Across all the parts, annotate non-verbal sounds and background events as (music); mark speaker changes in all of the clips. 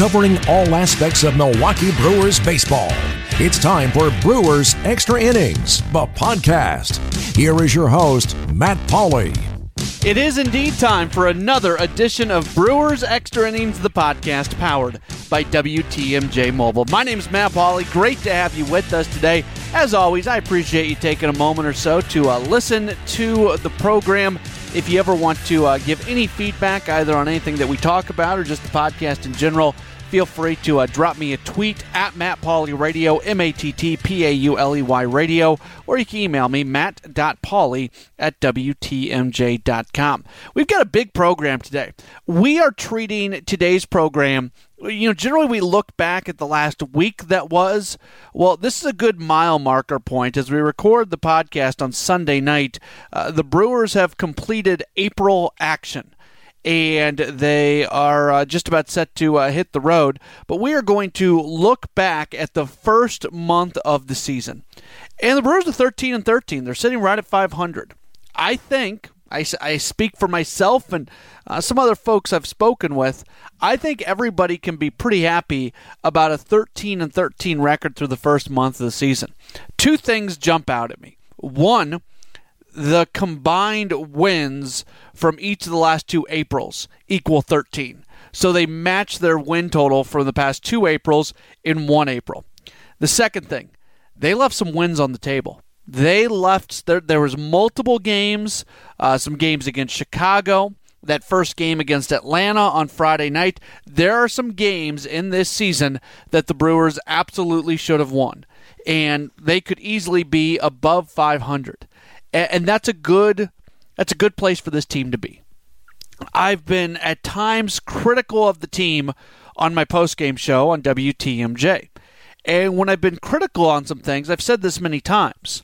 Speaker 1: covering all aspects of Milwaukee Brewers baseball. It's time for Brewers Extra Innings, the podcast. Here is your host, Matt Pauley.
Speaker 2: It is indeed time for another edition of Brewers Extra Innings, the podcast powered by WTMJ Mobile. My name is Matt Pauley. Great to have you with us today. As always, I appreciate you taking a moment or so to uh, listen to the program. If you ever want to uh, give any feedback, either on anything that we talk about or just the podcast in general, feel free to uh, drop me a tweet at Matt Pauley Radio, M A T T P A U L E Y Radio, or you can email me, matt.pauley at WTMJ.com. We've got a big program today. We are treating today's program you know, generally we look back at the last week that was. Well, this is a good mile marker point as we record the podcast on Sunday night. Uh, the Brewers have completed April action. And they are uh, just about set to uh, hit the road. But we are going to look back at the first month of the season. And the Brewers are 13 and 13. They're sitting right at 500. I think, I, I speak for myself and uh, some other folks I've spoken with. I think everybody can be pretty happy about a 13 and 13 record through the first month of the season. Two things jump out at me. One, the combined wins from each of the last two Aprils equal 13. So they match their win total from the past two Aprils in one April. The second thing, they left some wins on the table. They left there. There was multiple games, uh, some games against Chicago, that first game against Atlanta on Friday night. There are some games in this season that the Brewers absolutely should have won, and they could easily be above 500, and that's a good that's a good place for this team to be. I've been at times critical of the team on my post game show on WTMJ. And when I've been critical on some things, I've said this many times.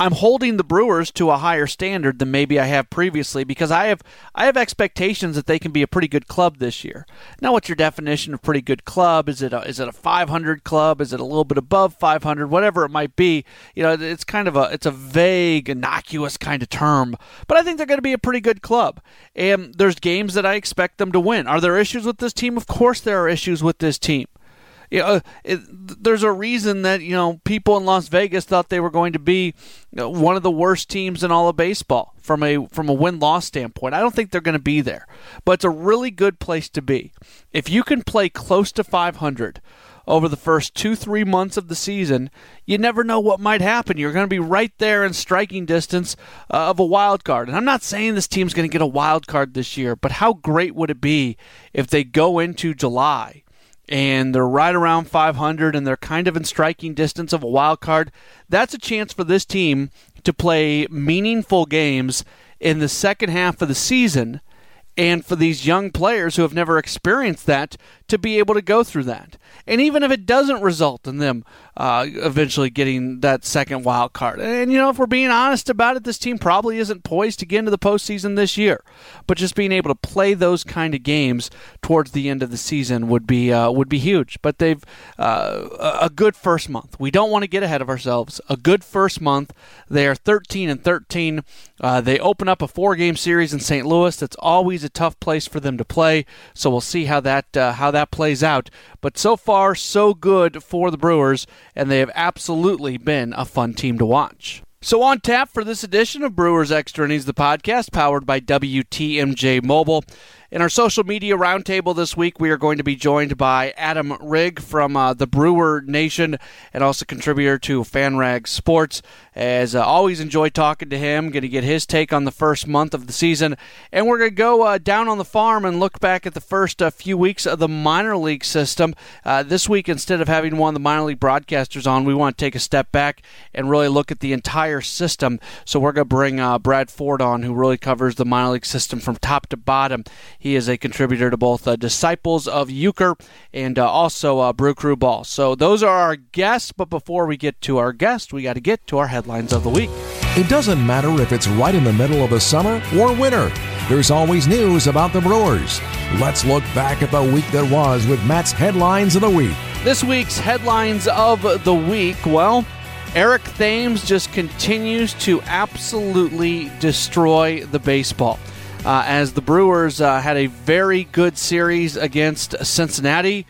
Speaker 2: I'm holding the Brewers to a higher standard than maybe I have previously because I have I have expectations that they can be a pretty good club this year. Now, what's your definition of pretty good club? Is it a, is it a 500 club? Is it a little bit above 500? Whatever it might be, you know, it's kind of a it's a vague, innocuous kind of term. But I think they're going to be a pretty good club. And there's games that I expect them to win. Are there issues with this team? Of course, there are issues with this team you know, it, there's a reason that you know people in Las Vegas thought they were going to be one of the worst teams in all of baseball from a from a win loss standpoint. I don't think they're going to be there, but it's a really good place to be if you can play close to 500 over the first two, three months of the season, you never know what might happen. You're going to be right there in striking distance uh, of a wild card. And I'm not saying this team's going to get a wild card this year, but how great would it be if they go into July and they're right around 500 and they're kind of in striking distance of a wild card, that's a chance for this team to play meaningful games in the second half of the season. And for these young players who have never experienced that to be able to go through that. And even if it doesn't result in them uh, eventually getting that second wild card, and you know, if we're being honest about it, this team probably isn't poised to get into the postseason this year. But just being able to play those kind of games towards the end of the season would be uh, would be huge. But they've uh, a good first month. We don't want to get ahead of ourselves. A good first month. They are 13 and 13. Uh, they open up a four game series in St. Louis. That's always a tough place for them to play. So we'll see how that uh, how that that plays out. But so far, so good for the Brewers, and they have absolutely been a fun team to watch. So on tap for this edition of Brewers Extra Innings, the podcast powered by WTMJ Mobile. In our social media roundtable this week, we are going to be joined by Adam Rygg from uh, the Brewer Nation and also contributor to FanRag Sports. As uh, always, enjoy talking to him. Going to get his take on the first month of the season, and we're going to go uh, down on the farm and look back at the first uh, few weeks of the minor league system. Uh, this week, instead of having one of the minor league broadcasters on, we want to take a step back and really look at the entire system. So we're going to bring uh, Brad Ford on, who really covers the minor league system from top to bottom. He is a contributor to both uh, Disciples of Uecker and also Brew Crew Ball. So those are our guests. But before we get to our guest, we got to get to our headlines of the week.
Speaker 1: It doesn't matter if it's right in the middle of the summer or winter. There's always news about the Brewers. Let's look back at the week that was with Matt's headlines of the week.
Speaker 2: This week's headlines of the week. Well, Eric Thames just continues to absolutely destroy the baseball. uh, as the Brewers uh, had a very good series against Cincinnati.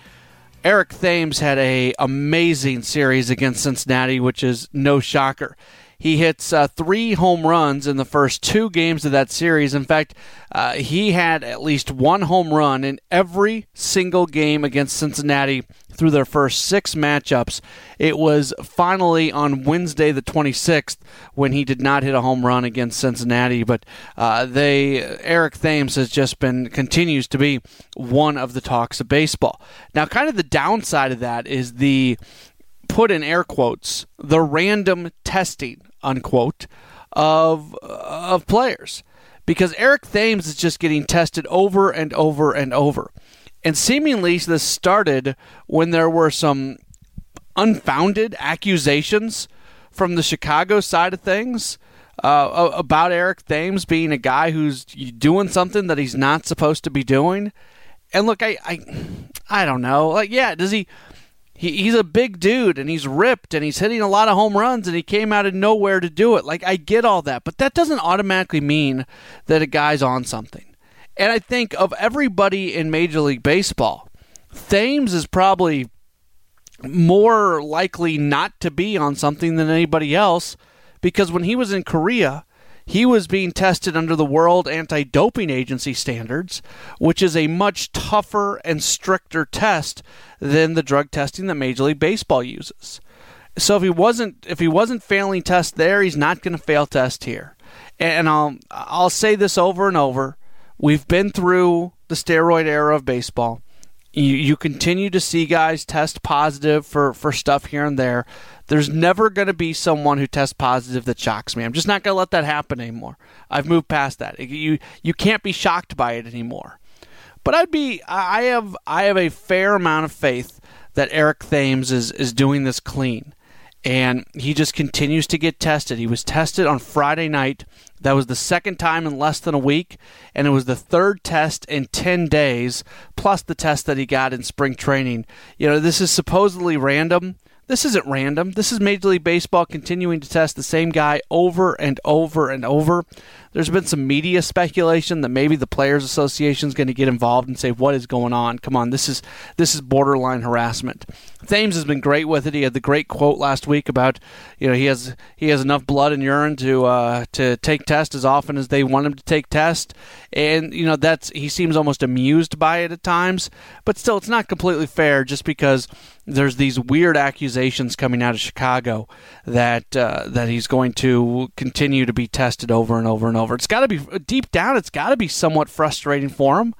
Speaker 2: Eric Thames had a amazing series against Cincinnati, which is no shocker. He hits uh, three home runs in the first two games of that series. In fact, uh, he had at least one home run in every single game against Cincinnati through their first six matchups. It was finally on Wednesday, the 26th, when he did not hit a home run against Cincinnati. But uh, they, Eric Thames has just been continues to be one of the talks of baseball. Now, kind of the downside of that is the put in air quotes the random testing unquote of of players because Eric Thames is just getting tested over and over and over. And seemingly this started when there were some unfounded accusations from the Chicago side of things uh, about Eric Thames being a guy who's doing something that he's not supposed to be doing. And look, I, I, I don't know. Like, yeah, does he? He, he's a big dude and he's ripped and he's hitting a lot of home runs and he came out of nowhere to do it. Like, I get all that, but that doesn't automatically mean that a guy's on something. And I think of everybody in Major League Baseball, Thames is probably more likely not to be on something than anybody else because when he was in Korea, he was being tested under the World Anti Doping Agency standards, which is a much tougher and stricter test than the drug testing that Major League Baseball uses. So if he wasn't if he wasn't failing test there, he's not going to fail test here. And I'll I'll say this over and over. We've been through the steroid era of baseball. You, you continue to see guys test positive for, for stuff here and there. There's never going to be someone who tests positive that shocks me. I'm just not going to let that happen anymore. I've moved past that. You you can't be shocked by it anymore. But I'd be I have I have a fair amount of faith that Eric Thames is is doing this clean. And he just continues to get tested. He was tested on Friday night. That was the second time in less than a week, and it was the third test in 10 days, plus the test that he got in spring training. You know, this is supposedly random, this isn't random. This is Major League Baseball continuing to test the same guy over and over and over. There's been some media speculation that maybe the Players Association is going to get involved and say, "What is going on? Come on, this is this is borderline harassment." Thames has been great with it. He had the great quote last week about, you know, he has he has enough blood and urine to uh, to take test as often as they want him to take test, and you know that's he seems almost amused by it at times. But still, it's not completely fair just because there's these weird accusations coming out of Chicago that uh, that he's going to continue to be tested over and over and over. It's got to be deep down. It's got to be somewhat frustrating for him.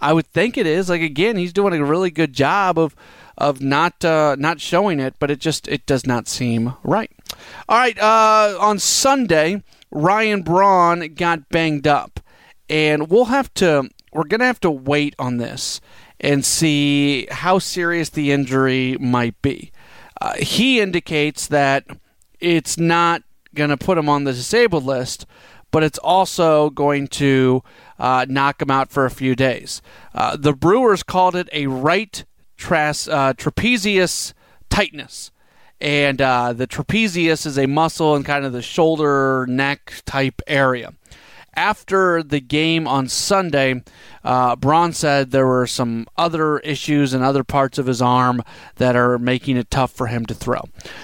Speaker 2: I would think it is. Like again, he's doing a really good job of of not uh, not showing it, but it just it does not seem right. All right, uh, on Sunday, Ryan Braun got banged up, and we'll have to we're gonna have to wait on this and see how serious the injury might be. Uh, he indicates that it's not going to put him on the disabled list, but it's also going to uh, knock him out for a few days. Uh, the Brewers called it a right tras- uh, trapezius tightness. And uh, the trapezius is a muscle in kind of the shoulder neck type area after the game on Sunday, uh, Braun said there were some other issues in other parts of his arm that are making it tough for him to throw.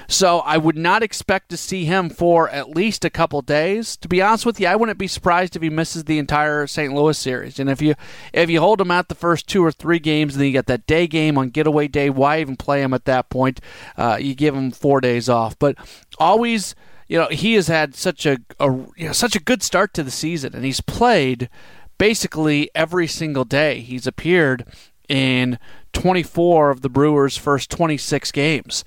Speaker 2: So I would not expect to see him for at least a couple days. To be honest with you, I wouldn't be surprised if he misses the entire St. Louis series. And if you if you hold him out the first two or three games, and then you get that day game on getaway day, why even play him at that point? Uh, you give him four days off, but always you know he has had such a, a you know, such a good start to the season, and he's played basically every single day. He's appeared in 24 of the Brewers' first 26 games.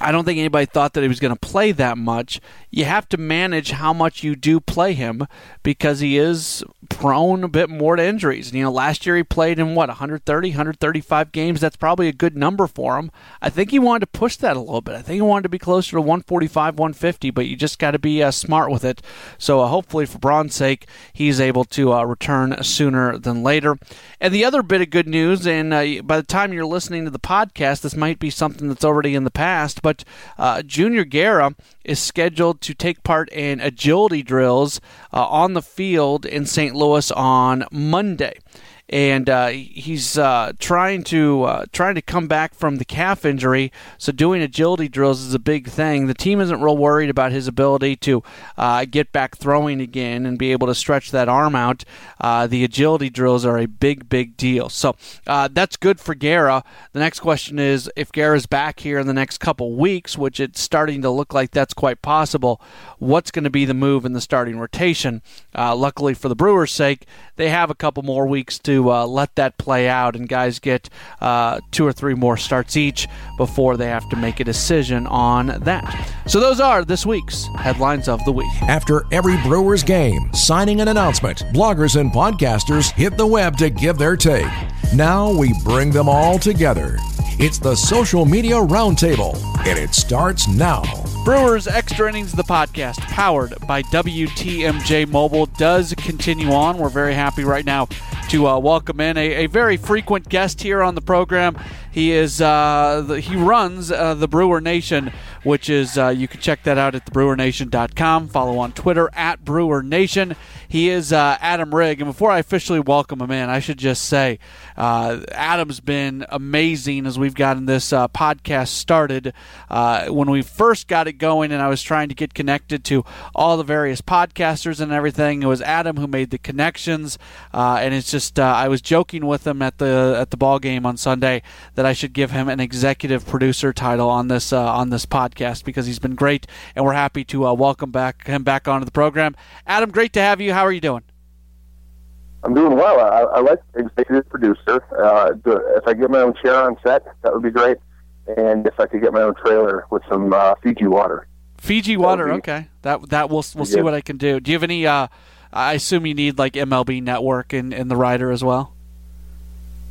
Speaker 2: I don't think anybody thought that he was going to play that much. You have to manage how much you do play him because he is prone a bit more to injuries. You know, last year he played in what 130, 135 games. That's probably a good number for him. I think he wanted to push that a little bit. I think he wanted to be closer to 145, 150, but you just got to be uh, smart with it. So uh, hopefully, for Braun's sake, he's able to uh, return sooner than later. And the other bit of good news, and uh, by the time you're listening to the podcast, this might be something that's already in the past, but uh, Junior Guerra is scheduled to take part in agility drills uh, on the field in St. Louis on Monday and uh, he's uh, trying to uh, trying to come back from the calf injury. So doing agility drills is a big thing. The team isn't real worried about his ability to uh, get back throwing again and be able to stretch that arm out. Uh, the agility drills are a big, big deal. So uh, that's good for Guerra. The next question is if Guerra's back here in the next couple weeks, which it's starting to look like that's quite possible. What's going to be the move in the starting rotation? luckily for the Brewers' sake, they have a couple more weeks to uh, let that play out, and guys get uh, two or three more starts each before they have to make a decision on that. So those are this week's headlines of the week.
Speaker 1: After every Brewers game, signing an announcement, bloggers and podcasters hit the web to give their take. Now we bring them all together. It's the Social Media Roundtable, and it starts now.
Speaker 2: Brewers Extra Innings, the podcast, powered by WTMJ Mobile, does continue on. We're very happy right now to uh, welcome in a, a, very frequent guest here on the program. He is uh, the, he runs uh, the Brewer Nation, which is uh, you can check that out at thebrewernation.com. Follow on Twitter at Brewer Nation. He is uh, Adam Rygg, and before I officially welcome him in, I should just say uh, Adam's been amazing as we've gotten this podcast started. when we first got it going, and I was trying to get connected to all the various podcasters and everything, it was Adam who made the connections, and it's just I was joking with him at the at the ball game on Sunday that I should give him an executive producer title on this uh, on this podcast because he's been great, and we're happy to uh, welcome back him back onto the program. Adam, great to have you. How are you doing?
Speaker 3: I'm doing well. I, I like executive producer. Uh, if I get my own chair on set, that would be great. And if I could get my own trailer with some uh, Fiji water.
Speaker 2: Fiji water, be, okay. That that we'll we'll see what I can do. Do you have any? Uh, I assume you need like MLB Network and, in the rider as well.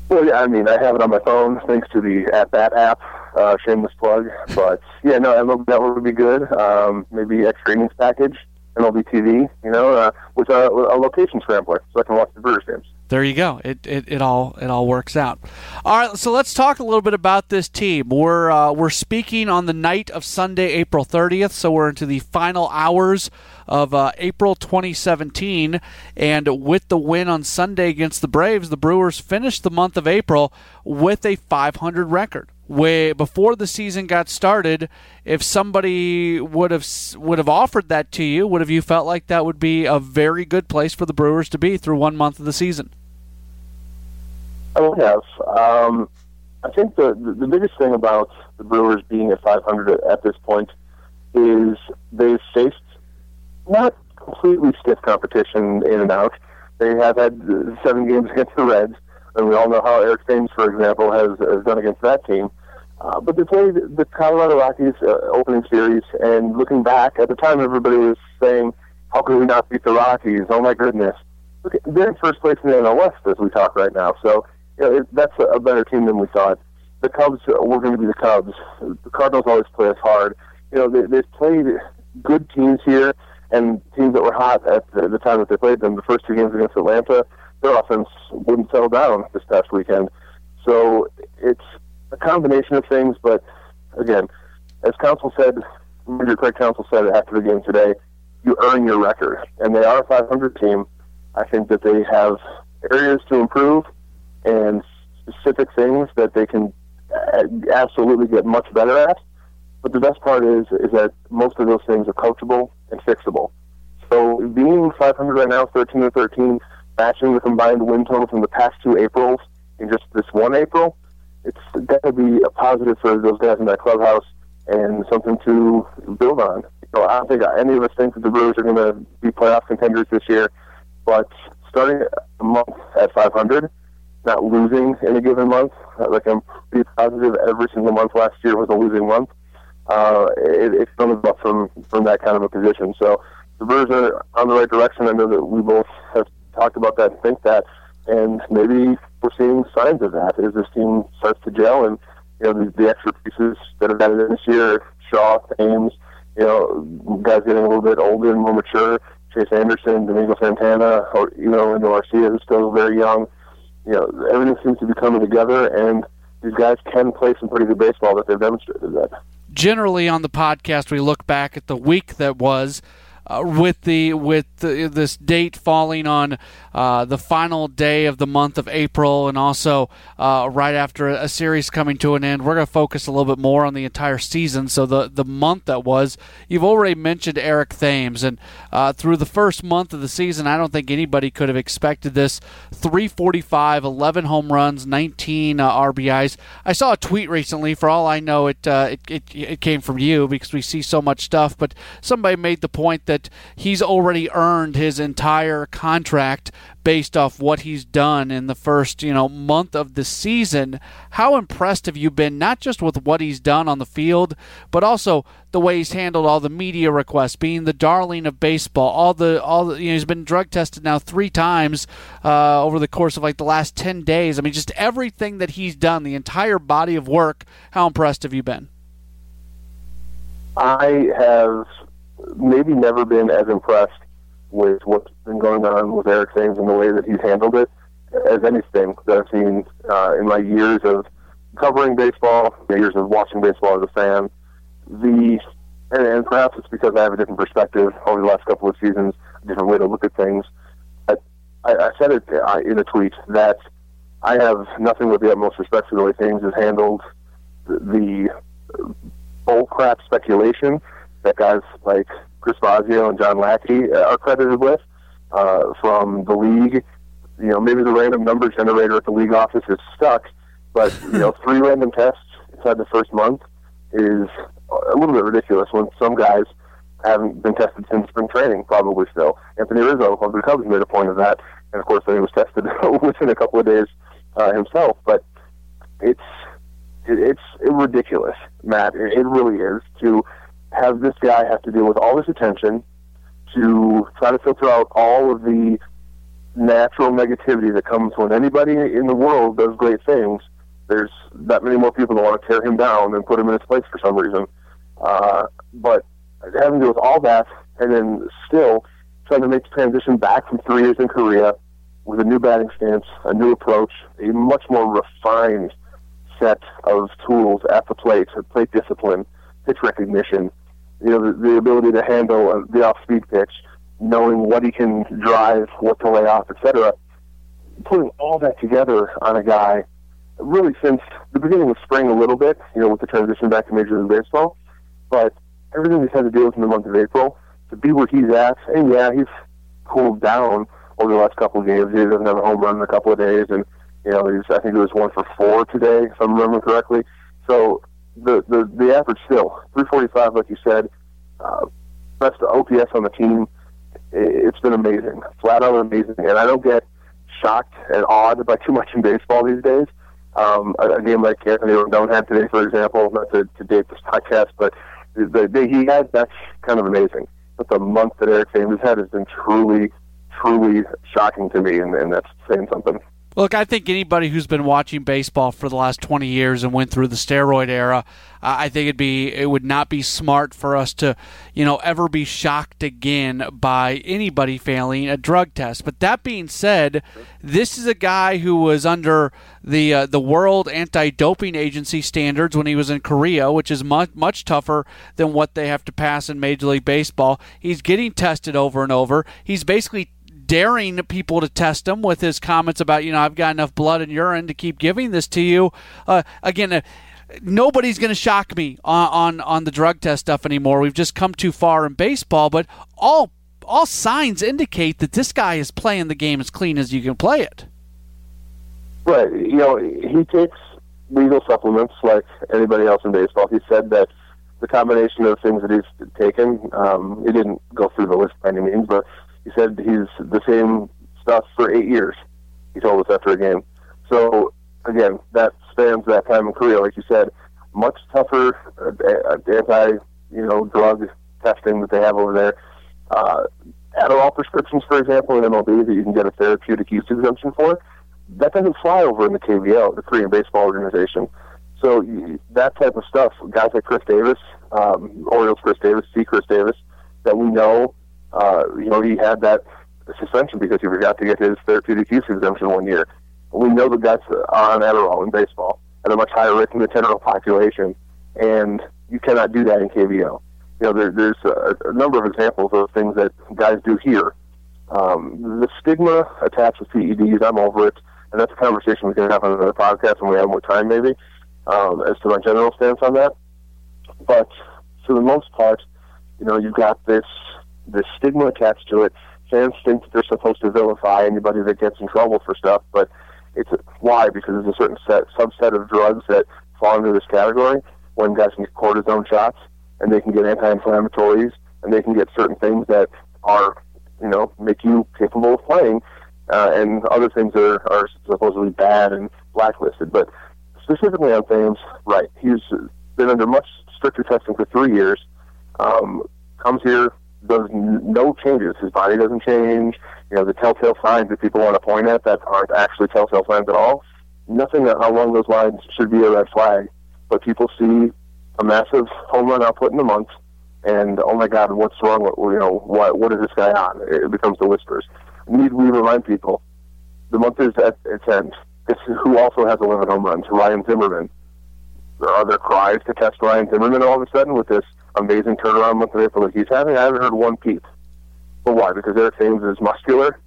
Speaker 3: Well, yeah, I mean, I have it on my phone thanks to the At Bat app. Uh, shameless plug, but yeah, no, Network would be good. Um, maybe extra innings package, MLB TV, you know, uh, with a, a location scrambler, so I can watch the Brewers games
Speaker 2: there you go. It, it, it all it all works out. All right, so let's talk a little bit about this team. We're uh, we're speaking on the night of Sunday, April 30th, so we're into the final hours of uh, April 2017. And with the win on Sunday against the Braves, the Brewers finished the month of April with a 500 record way before the season got started, if somebody would have would have offered that to you, would have you felt like that would be a very good place for the Brewers to be through one month of the season?
Speaker 3: I would have. Um, I think the the biggest thing about the Brewers being at 500 at this point is they've faced not completely stiff competition in and out. They have had seven games against the Reds, and we all know how Eric Thames, for example, has, has done against that team. Uh, but they played the Colorado Rockies uh, opening series, and looking back at the time, everybody was saying, "How could we not beat the Rockies? Oh my goodness!" Look, they're in first place in the NL West as we talk right now. So you know, it, that's a, a better team than we thought. The Cubs were going to be the Cubs. The Cardinals always play us hard. You know, they, they've played good teams here and teams that were hot at the, the time that they played them. The first two games against Atlanta, their offense wouldn't settle down this past weekend. So it's a combination of things, but again, as Counsell said, Major Craig Counsell said after the game today, you earn your record, and they are a 500 team. I think that they have areas to improve and specific things that they can uh, absolutely get much better at. But the best part is is that most of those things are coachable and fixable. So being 500 right now, 13 to 13, matching the combined win total from the past two Aprils in just this one April, it's got to be a positive for those guys in that clubhouse and something to build on. You know, I don't think any of us think that the Brewers are going to be playoff contenders this year, but starting a month at 500, not losing in a given month, like I'm pretty positive every single month last year was a losing month. Uh, it, it comes up from from that kind of a position. So the Brewers are on the right direction. I know that we both have talked about that and think that, and maybe we're seeing signs of that as this team starts to gel and you know the, the extra pieces that have added in this year, Shaw, Ames, you know, guys getting a little bit older and more mature. Chase Anderson, Domingo Santana, or you know, and Arcia who's still very young. You know, everything seems to be coming together, and these guys can play some pretty good baseball that they've demonstrated that.
Speaker 2: Generally, on the podcast, we look back at the week that was uh, with the with the, this date falling on uh, the final day of the month of April, and also uh, right after a series coming to an end, we're going to focus a little bit more on the entire season. So the the month that was, you've already mentioned Eric Thames, and uh, through the first month of the season, I don't think anybody could have expected this. 345, 11 home runs, 19 uh, RBIs. I saw a tweet recently. For all I know, it, it it it came from you because we see so much stuff. But somebody made the point that that he's already earned his entire contract based off what he's done in the first, you know, month of the season. How impressed have you been not just with what he's done on the field, but also the way he's handled all the media requests, being the darling of baseball, all the all the, you know, he's been drug tested now 3 times uh, over the course of like the last 10 days. I mean, just everything that he's done, the entire body of work, how impressed have you been?
Speaker 3: I have maybe never been as impressed with what's been going on with Eric Thames and the way that he's handled it as anything that I've seen uh, in my years of covering baseball, years of watching baseball as a fan. The and, and perhaps it's because I have a different perspective over the last couple of seasons, a different way to look at things. I, I said it uh, in a tweet that I have nothing but the utmost respect for the way Thames has handled the, the bullcrap speculation that guys like Chris Bosio and John Lackey uh, are credited with uh, from the league. You know, maybe the random number generator at the league office is stuck, but you know, (laughs) three random tests inside the first month is a little bit ridiculous when some guys haven't been tested since spring training, probably still. Anthony Rizzo of the Cubs made a point of that, and of course, then he was tested (laughs) within a couple of days uh, himself. But it's it's ridiculous, Matt. It really is to have this guy have to deal with all this attention to try to filter out all of the natural negativity that comes when anybody in the world does great things. There's that many more people that want to tear him down and put him in his place for some reason. Uh, but having to deal with all that and then still trying to make the transition back from three years in Korea with a new batting stance, a new approach, a much more refined set of tools at the plate, plate discipline, pitch recognition, you know, the, the ability to handle uh, the off-speed pitch, knowing what he can drive, what to lay off, etc. Putting all that together on a guy, really since the beginning of spring a little bit, you know, with the transition back to Major League Baseball, but everything he's had to deal with in the month of April, to be where he's at, and yeah, he's cooled down over the last couple of games. He doesn't have a home run in a couple of days, and you know, he's I think it was one for four today, if I'm remembering correctly. So the the the average still 345, like you said. Uh, best OPS on the team. It's been amazing, flat out amazing, and I don't get shocked and awed by too much in baseball these days. Um, a, a game like Anthony Rendon had today, for example, not to, to date this podcast, but the day he had, that's kind of amazing. But the month that Eric has had has been truly, truly shocking to me, and, and that's saying something.
Speaker 2: Look, I think anybody who's been watching baseball for the last 20 years and went through the steroid era, I think it'd be it would not be smart for us to, you know, ever be shocked again by anybody failing a drug test. But that being said, this is a guy who was under the uh, the World Anti-Doping Agency standards when he was in Korea, which is much much tougher than what they have to pass in Major League Baseball. He's getting tested over and over. He's basically daring people to test him with his comments about, you know, I've got enough blood and urine to keep giving this to you. Uh, again, uh, nobody's going to shock me on, on on the drug test stuff anymore. We've just come too far in baseball, but all all signs indicate that this guy is playing the game as clean as you can play it.
Speaker 3: Right. You know, he takes legal supplements like anybody else in baseball. He said that the combination of things that he's taken, um, he didn't go through the list by any means, but he said he's the same stuff for eight years. He told us after a game. So again, that spans that time in Korea, like you said, much tougher uh, anti, you know, drug testing that they have over there. Uh, Adderall prescriptions, for example, in MLB that you can get a therapeutic use exemption for, that doesn't fly over in the KBO, the Korean Baseball Organization. So that type of stuff, guys like Chris Davis, um, Orioles Chris Davis, C. Chris Davis, that we know, uh, you know, he had that suspension because he forgot to get his therapeutic use exemption one year. We know the guys are on Adderall in baseball at a much higher rate than the general population, and you cannot do that in KBO. You know, there, there's a, a number of examples of things that guys do here. Um, the stigma attached with PEDs, I'm over it, and that's a conversation we can have on another podcast when we have more time, maybe, um, as to my general stance on that. But for the most part, you know, you've got this this stigma attached to it. Fans think that they're supposed to vilify anybody that gets in trouble for stuff, but it's why because there's a certain set subset of drugs that fall into this category. When guys can get cortisone shots, and they can get anti-inflammatories, and they can get certain things that are, you know, make you capable of playing, uh, and other things that are, are supposedly bad and blacklisted. But specifically on Thames, right, he's been under much stricter testing for three years. Um, comes here, does no changes. His body doesn't change. You know, the telltale signs that people want to point at that aren't actually telltale signs at all. Nothing along those lines should be a red flag. But people see a massive home run output in a month, and oh my God, what's wrong? With, you know, what what is this guy on? It becomes the whispers. Need we remind people the month is at its end. This is who also has 11 home runs. Ryan Zimmerman. Are there cries to test Ryan Zimmerman all of a sudden with this amazing turnaround month of April that he's having? I haven't heard one peep. But why? Because Eric Thames is muscular,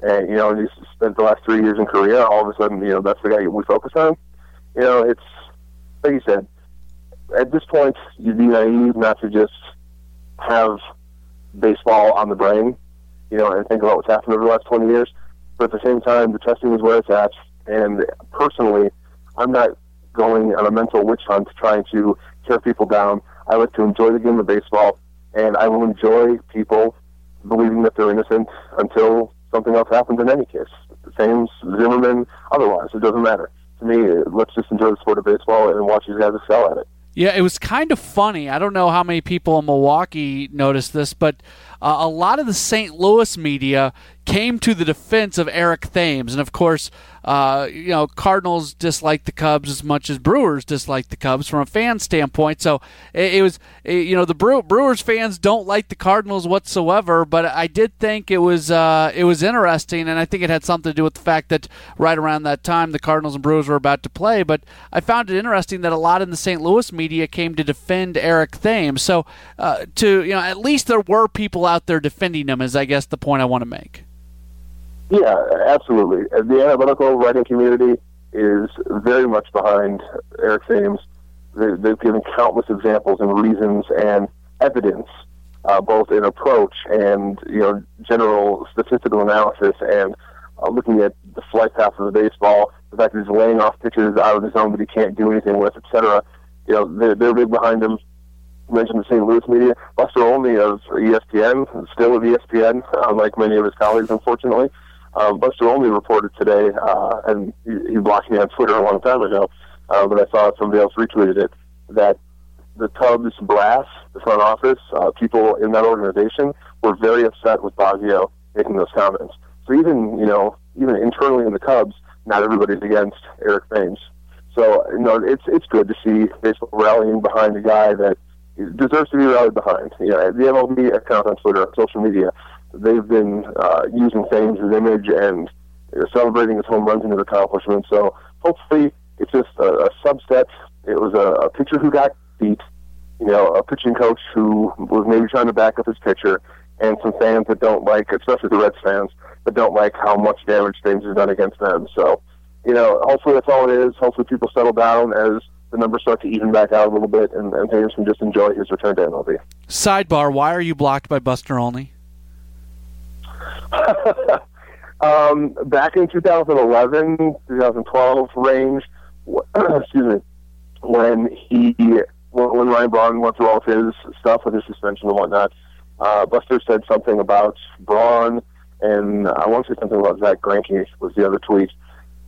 Speaker 3: and you know he's spent the last three years in Korea. All of a sudden, you know that's the guy we focus on. You know, it's like you said. At this point, you'd be naive not to just have baseball on the brain, you know, and think about what's happened over the last 20 years. But at the same time, the testing is where it's at. And personally, I'm not going on a mental witch hunt trying to tear people down. I like to enjoy the game of baseball, and I will enjoy people believing that they're innocent until something else happens in any case. the Same Zimmerman, otherwise, it doesn't matter. To me, let's just enjoy the sport of baseball and watch these guys excel at it.
Speaker 2: Yeah, it was kind of funny. I don't know how many people in Milwaukee noticed this, but uh, a lot of the St. Louis media came to the defense of Eric Thames. And of course, uh, you know, Cardinals dislike the Cubs as much as Brewers dislike the Cubs from a fan standpoint. So it, it was, it, you know, the Brew, Brewers fans don't like the Cardinals whatsoever. But I did think it was uh, it was interesting, and I think it had something to do with the fact that right around that time the Cardinals and Brewers were about to play. But I found it interesting that a lot in the St. Louis media came to defend Eric Thames. So uh, to you know, at least there were people out there defending him. Is I guess the point I want to make.
Speaker 3: Yeah, absolutely. The analytical writing community is very much behind Eric Thames. They've given countless examples and reasons and evidence, uh, both in approach and you know general statistical analysis and uh, looking at the flight path of the baseball, the fact that he's laying off pitches out of the zone that he can't do anything with, etc. You know, they're, they're big behind him. You mentioned the St. Louis media. Buster Olney of ESPN, still with ESPN, unlike many of his colleagues, unfortunately. Um, Buster Olney reported today, uh, and he, he blocked me on Twitter a long time ago, uh, but I saw somebody else retweeted it, that the Cubs brass, the front office, uh, people in that organization were very upset with Bosio making those comments. So even, you know, even internally in the Cubs, not everybody's against Eric Thames. So, you know, it's it's good to see baseball rallying behind a guy that deserves to be rallied behind. You know, the MLB account on Twitter, social media, they've been uh, using Thames' image and celebrating his home runs and his accomplishments. So hopefully it's just a, a subset. It was a, a pitcher who got beat, you know, a pitching coach who was maybe trying to back up his pitcher, and some fans that don't like, especially the Reds fans, that don't like how much damage Thames has done against them. So, you know, hopefully that's all it is. Hopefully people settle down as the numbers start to even back out a little bit, and, and Thames can just enjoy his return to MLB.
Speaker 2: Sidebar: Why are you blocked by Buster Olney? (laughs)
Speaker 3: um, back in 2011, 2012 range, (clears throat) excuse me, when he when Ryan Braun went through all of his stuff with his suspension and whatnot, uh, Buster said something about Braun, and I want to say something about Zack Greinke was the other tweet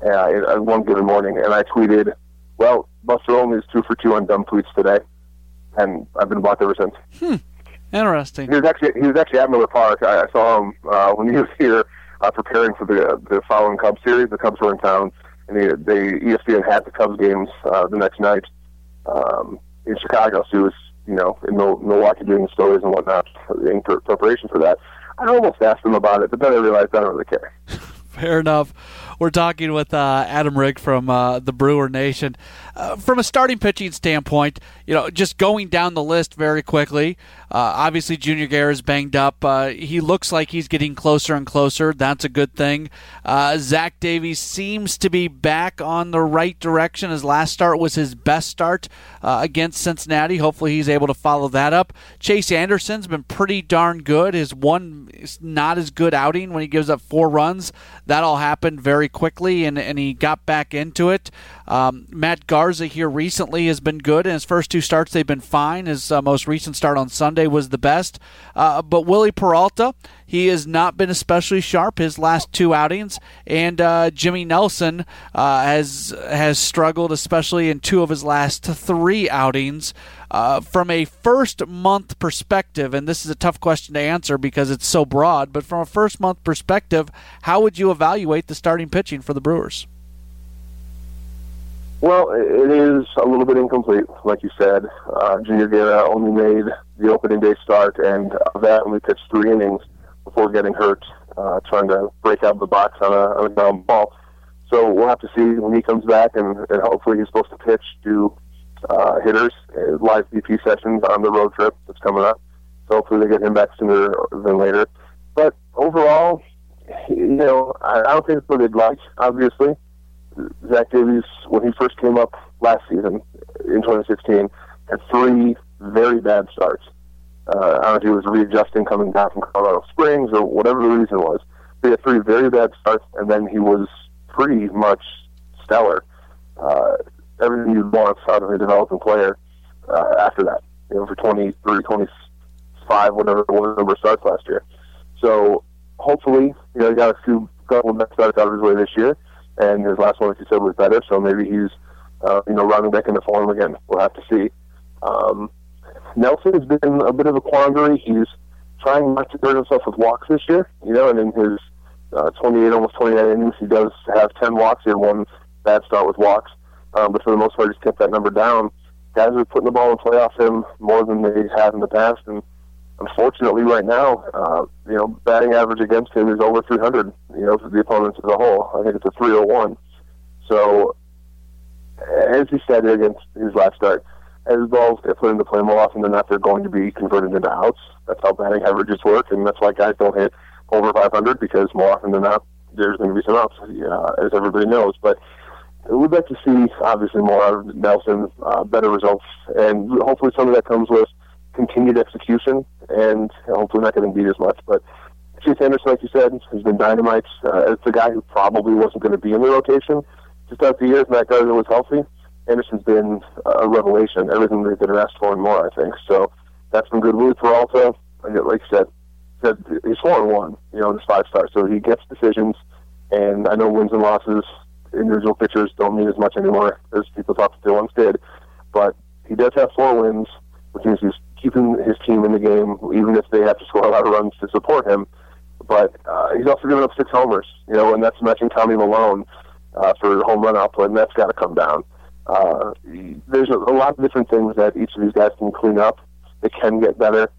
Speaker 3: uh, one given morning, and I tweeted, "Well, Buster Olney is two for two on dumb tweets today," and I've been blocked ever since.
Speaker 2: Hmm. Interesting.
Speaker 3: He was actually he was actually at Miller Park. I, I saw him uh, when he was here uh, preparing for the the following Cubs series. The Cubs were in town, and they, they ESPN had the Cubs games uh, the next night um, in Chicago. So he was you know in Milwaukee doing the stories and whatnot in preparation for that. I almost asked him about it, but then I realized I don't really care. (laughs)
Speaker 2: Fair enough. We're talking with uh, Adam Rygg from uh, the Brewer Nation. Uh, from a starting pitching standpoint, you know, just going down the list very quickly. Uh, obviously, Junior Guerra is banged up. Uh, he looks like he's getting closer and closer. That's a good thing. Uh, Zach Davies seems to be back on the right direction. His last start was his best start against Cincinnati. Hopefully, he's able to follow that up. Chase Anderson's been pretty darn good. His one not as good outing when he gives up four runs. That all happened very quickly, and, and he got back into it. Um, Matt Garza here recently has been good. In his first two starts, they've been fine. His uh, most recent start on Sunday was the best. Uh, but Wily Peralta, he has not been especially sharp his last two outings, and uh, Jimmy Nelson uh, has has struggled, especially in two of his last three outings. Uh, from a first month perspective, and this is a tough question to answer because it's so broad, but from a first month perspective, how would you evaluate the starting pitching for the Brewers?
Speaker 3: Well, it is a little bit incomplete, like you said. Uh, Junior Guerra only made the opening day start, and that only pitched three innings before getting hurt, uh, trying to break out of the box on a, on a ground ball. So we'll have to see when he comes back, and, and hopefully he's supposed to pitch to uh, hitters, uh, live BP sessions on the road trip that's coming up. So hopefully they get him back sooner than later. But overall, you know, I, I don't think it's what they'd like, obviously. Zach Davies, when he first came up last season in 2016, had three very bad starts. Uh, I don't know if he was readjusting coming back from Colorado Springs or whatever the reason was. He had three very bad starts, and then he was pretty much stellar. Uh, everything you'd want out of a developing player uh, after that, you know, for 23, 25, whatever was, number starts last year. So hopefully, you know, he got a few couple of starts out of his way this year and his last one, like you said, was better. So maybe he's, uh, you know, rounding back into form again. We'll have to see. Um, Nelson has been a bit of a quandary. He's trying not to hurt himself with walks this year, you know, and in his uh, 28, almost 29 innings, he does have 10 walks. He had one bad start with walks, um, but for the most part, he's kept that number down. Guys are putting the ball in play off him more than they have in the past, and unfortunately, right now, uh, you know, batting average against him is over 300. You know, for the opponents as a whole, I think it's a 301. So, as he said against his last start, as balls get put into play more often than not, they're going to be converted into outs. That's how batting averages work, and that's why guys don't hit over 500 because more often than not, there's going to be some outs, uh, as everybody knows. But we'd like to see obviously more out of Nelson, uh, better results, and hopefully some of that comes with continued execution, and hopefully not getting beat as much. But Chase Anderson, like you said, has been dynamite. Uh, it's a guy who probably wasn't going to be in the rotation to start the year if Matt Garza was healthy. Anderson's been a revelation. Everything they've been asked for and more, I think. So that's been good. Wily Peralta, like you said, said he's four and one. You know, this five stars, so he gets decisions. And I know wins and losses, individual pitchers don't mean as much anymore as people thought they once did. But he does have four wins, which means he's keeping his team in the game, even if they have to score a lot of runs to support him. But uh, he's also given up six homers, you know, and that's matching Tommy Milone uh, for home run output, and that's got to come down. Uh, there's a, a lot of different things that each of these guys can clean up. They can get better.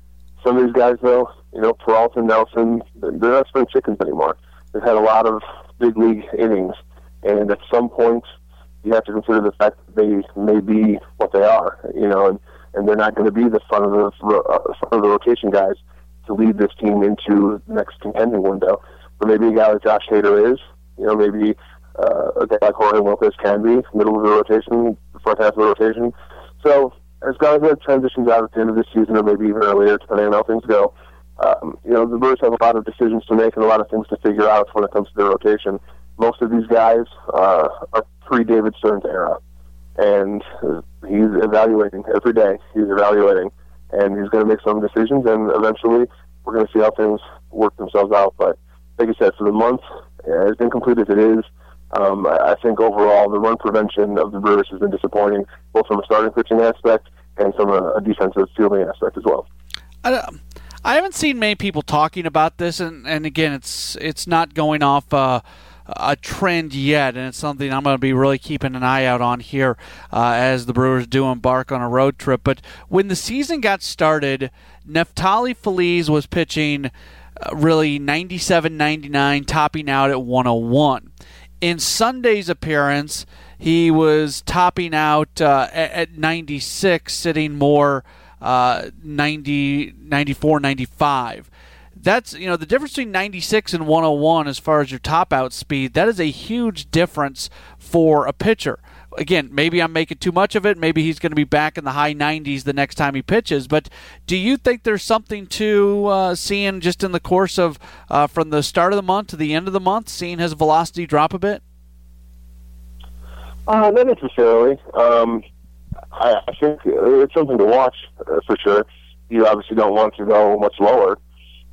Speaker 3: Some of these guys, though, you know, Peralta, Nelson, they're not spring chickens anymore. They've had a lot of big league innings, and at some point, you have to consider the fact that they may be what they are, you know, and and they're not going to be the front of the uh, front of the rotation guys to lead this team into the next contending window. But maybe a guy like Josh Hader is, you know, maybe uh, a guy like Jorge Lopez can be middle of the rotation, front half of the rotation. So as guys that transitions out at the end of the season, or maybe even earlier, depending on how things go, um, you know, the Brewers have a lot of decisions to make and a lot of things to figure out when it comes to their rotation. Most of these guys uh, are pre-David Stearns era and he's evaluating every day. He's evaluating, and he's going to make some decisions, and eventually we're going to see how things work themselves out. But like I said, for the month, as incomplete as it is, um, I think overall the run prevention of the Brewers has been disappointing, both from a starting pitching aspect and from a, a defensive fielding aspect as well.
Speaker 2: I, I haven't seen many people talking about this, and, and again, it's it's not going off uh, a trend yet, and it's something I'm going to be really keeping an eye out on here uh, as the Brewers do embark on a road trip. But when the season got started, Neftali Feliz was pitching uh, really 97 99, topping out at 101. In Sunday's appearance, he was topping out uh, at 96, sitting more uh, 90, 94, 95. That's, you know, the difference between 96 and 101 as far as your top out speed, that is a huge difference for a pitcher. Again, maybe I'm making too much of it. Maybe he's going to be back in the high 90s the next time he pitches. But do you think there's something to uh, seeing just in the course of uh, from the start of the month to the end of the month, seeing his velocity drop a bit?
Speaker 3: Uh, not necessarily. Um, I, I think it's something to watch uh, for sure. You obviously don't want to go much lower,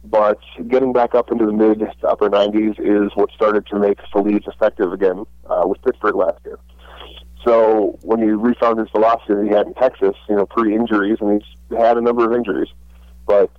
Speaker 3: but getting back up into the mid to upper 90s is what started to make Feliz effective again uh, with Pittsburgh last year. So when he refound his velocity that he had in Texas, you know, pre-injuries, and he's had a number of injuries, but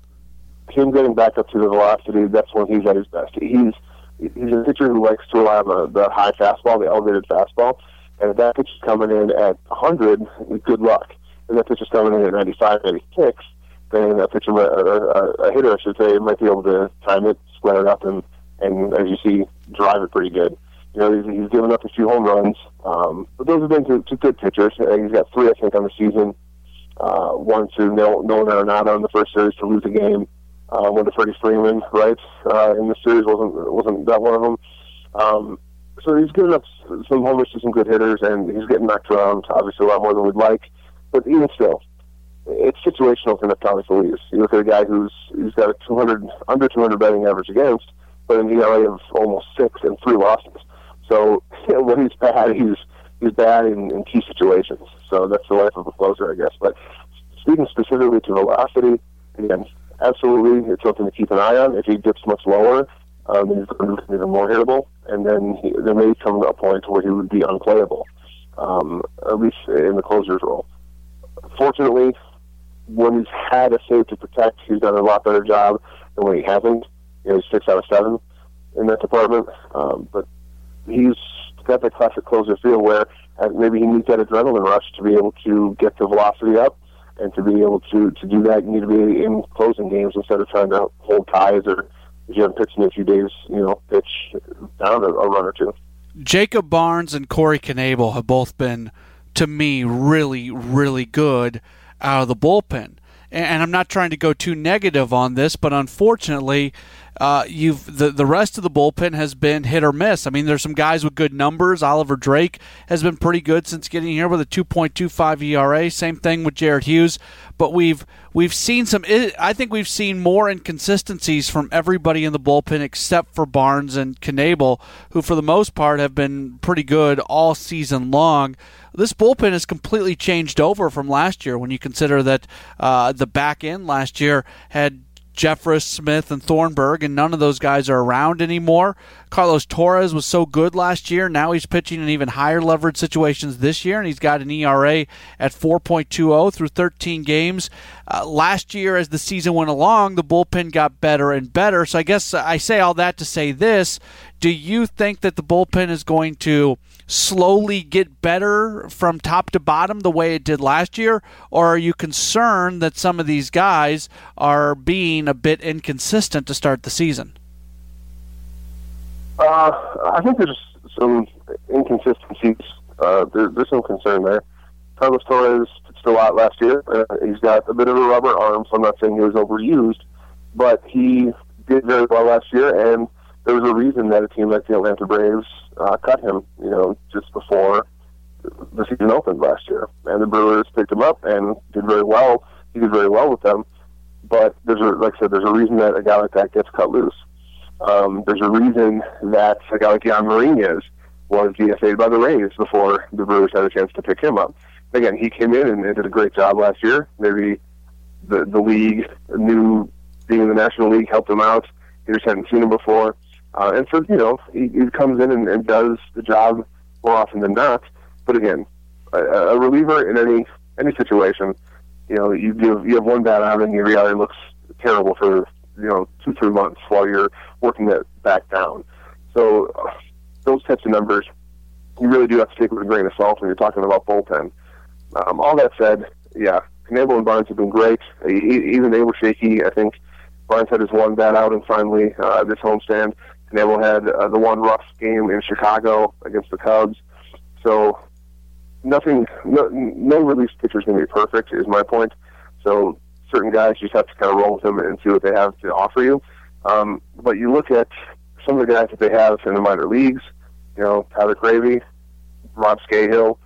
Speaker 3: him getting back up to the velocity, that's when he's at his best. He's he's a pitcher who likes to rely on the, the high fastball, the elevated fastball, and if that pitch is coming in at 100, good luck. If that pitch is coming in at 95, 96, then a pitcher, a, a hitter, I should say, might be able to time it, square it up, and, and as you see, drive it pretty good. You know, he's, he's given up a few home runs, um, but those have been to, to good pitchers. Uh, he's got three, I think, on the season. Uh, one to Nolan Arenado in the first series to lose a game. Uh, one to Freddie Freeman, right? Uh, in the series wasn't wasn't that one of them. Um, so he's given up some homers to some good hitters, and he's getting knocked around obviously a lot more than we'd like. But even still, it's situational for Neftali Feliz. You look at a guy who's he's got a 200 under 200 batting average against, but an ERA of almost six and three losses. So (laughs) when he's bad, he's he's bad in, in key situations. So that's the life of a closer, I guess. But speaking specifically to velocity, again, absolutely, it's something to keep an eye on. If he dips much lower, um, he's going to even more hittable, and then he, there may come a point where he would be unplayable, um, at least in the closer's role. Fortunately, when he's had a save to protect, he's done a lot better job than when he hasn't. You know, he's six out of seven in that department, um, but he's got that classic closer feel where uh, maybe he needs that adrenaline rush to be able to get the velocity up, and to be able to to do that, you need to be in closing games instead of trying to hold ties or if you haven't pitched in a few days, you know, pitch down a, a run or two.
Speaker 2: Jacob Barnes and Corey Knebel have both been, to me, really, really good out of the bullpen. And I'm not trying to go too negative on this, but unfortunately, uh, you've the the rest of the bullpen has been hit or miss. I mean, there's some guys with good numbers. Oliver Drake has been pretty good since getting here with a 2.25 ERA. Same thing with Jared Hughes. But we've we've seen some. I think we've seen more inconsistencies from everybody in the bullpen except for Barnes and Knebel, who for the most part have been pretty good all season long this bullpen has completely changed over from last year when you consider that uh, the back end last year had Jeffress, Smith, and Thornburg, and none of those guys are around anymore. Carlos Torres was so good last year. Now he's pitching in even higher leverage situations this year, and he's got an ERA at 4.20 through 13 games. Uh, last year, as the season went along, the bullpen got better and better. So I guess I say all that to say this. Do you think that the bullpen is going to slowly get better from top to bottom the way it did last year? Or are you concerned that some of these guys are being a bit inconsistent to start the season?
Speaker 3: Uh, I think there's some inconsistencies. Uh, there, there's some concern there. Carlos Torres pitched a lot last year. Uh, he's got a bit of a rubber arm, so I'm not saying he was overused, but he did very well last year, and there was a reason that a team like the Atlanta Braves uh, cut him, you know, just before the season opened last year. And the Brewers picked him up and did very well. He did very well with them. But there's a, like I said, there's a reason that a guy like that gets cut loose. Um, there's a reason that a guy like Jhan Marinez was DFA'd by the Rays before the Brewers had a chance to pick him up. Again, he came in and, did a great job last year. Maybe the the league knew being in the National League helped him out. He just hadn't seen him before. Uh, and so, you know, he, he comes in and, and does the job more often than not. But again, a, a reliever in any any situation, you know, you give you have one bad outing, your reality looks terrible for you know two three months while you're working that back down. So uh, those types of numbers, you really do have to take with a grain of salt when you're talking about bullpen. Um, all that said, yeah, Knebel and Barnes have been great. Even they were shaky. I think Barnes had his one bad outing finally uh, this homestand. Knebel had uh, the one rough game in Chicago against the Cubs. So nothing, no, no relief pitcher is going to be perfect, is my point. So certain guys you just have to kind of roll with them and see what they have to offer you. Um, but you look at some of the guys that they have in the minor leagues, you know, Tyler Cravy, Rob Scahill,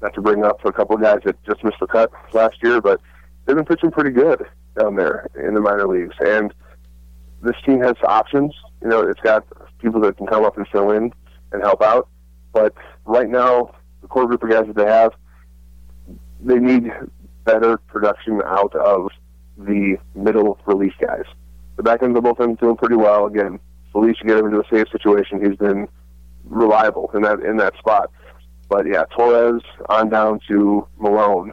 Speaker 3: not to bring up a couple of guys that just missed the cut last year, but they've been pitching pretty good down there in the minor leagues. And this team has options. You know, it's got people that can come up and fill in and help out. But right now, the core group of guys that they have, they need better production out of the middle relief guys. The back end of the bullpen doing pretty well. Again, should get him into a safe situation. He's been reliable in that in that spot. But yeah, Torres on down to Milone,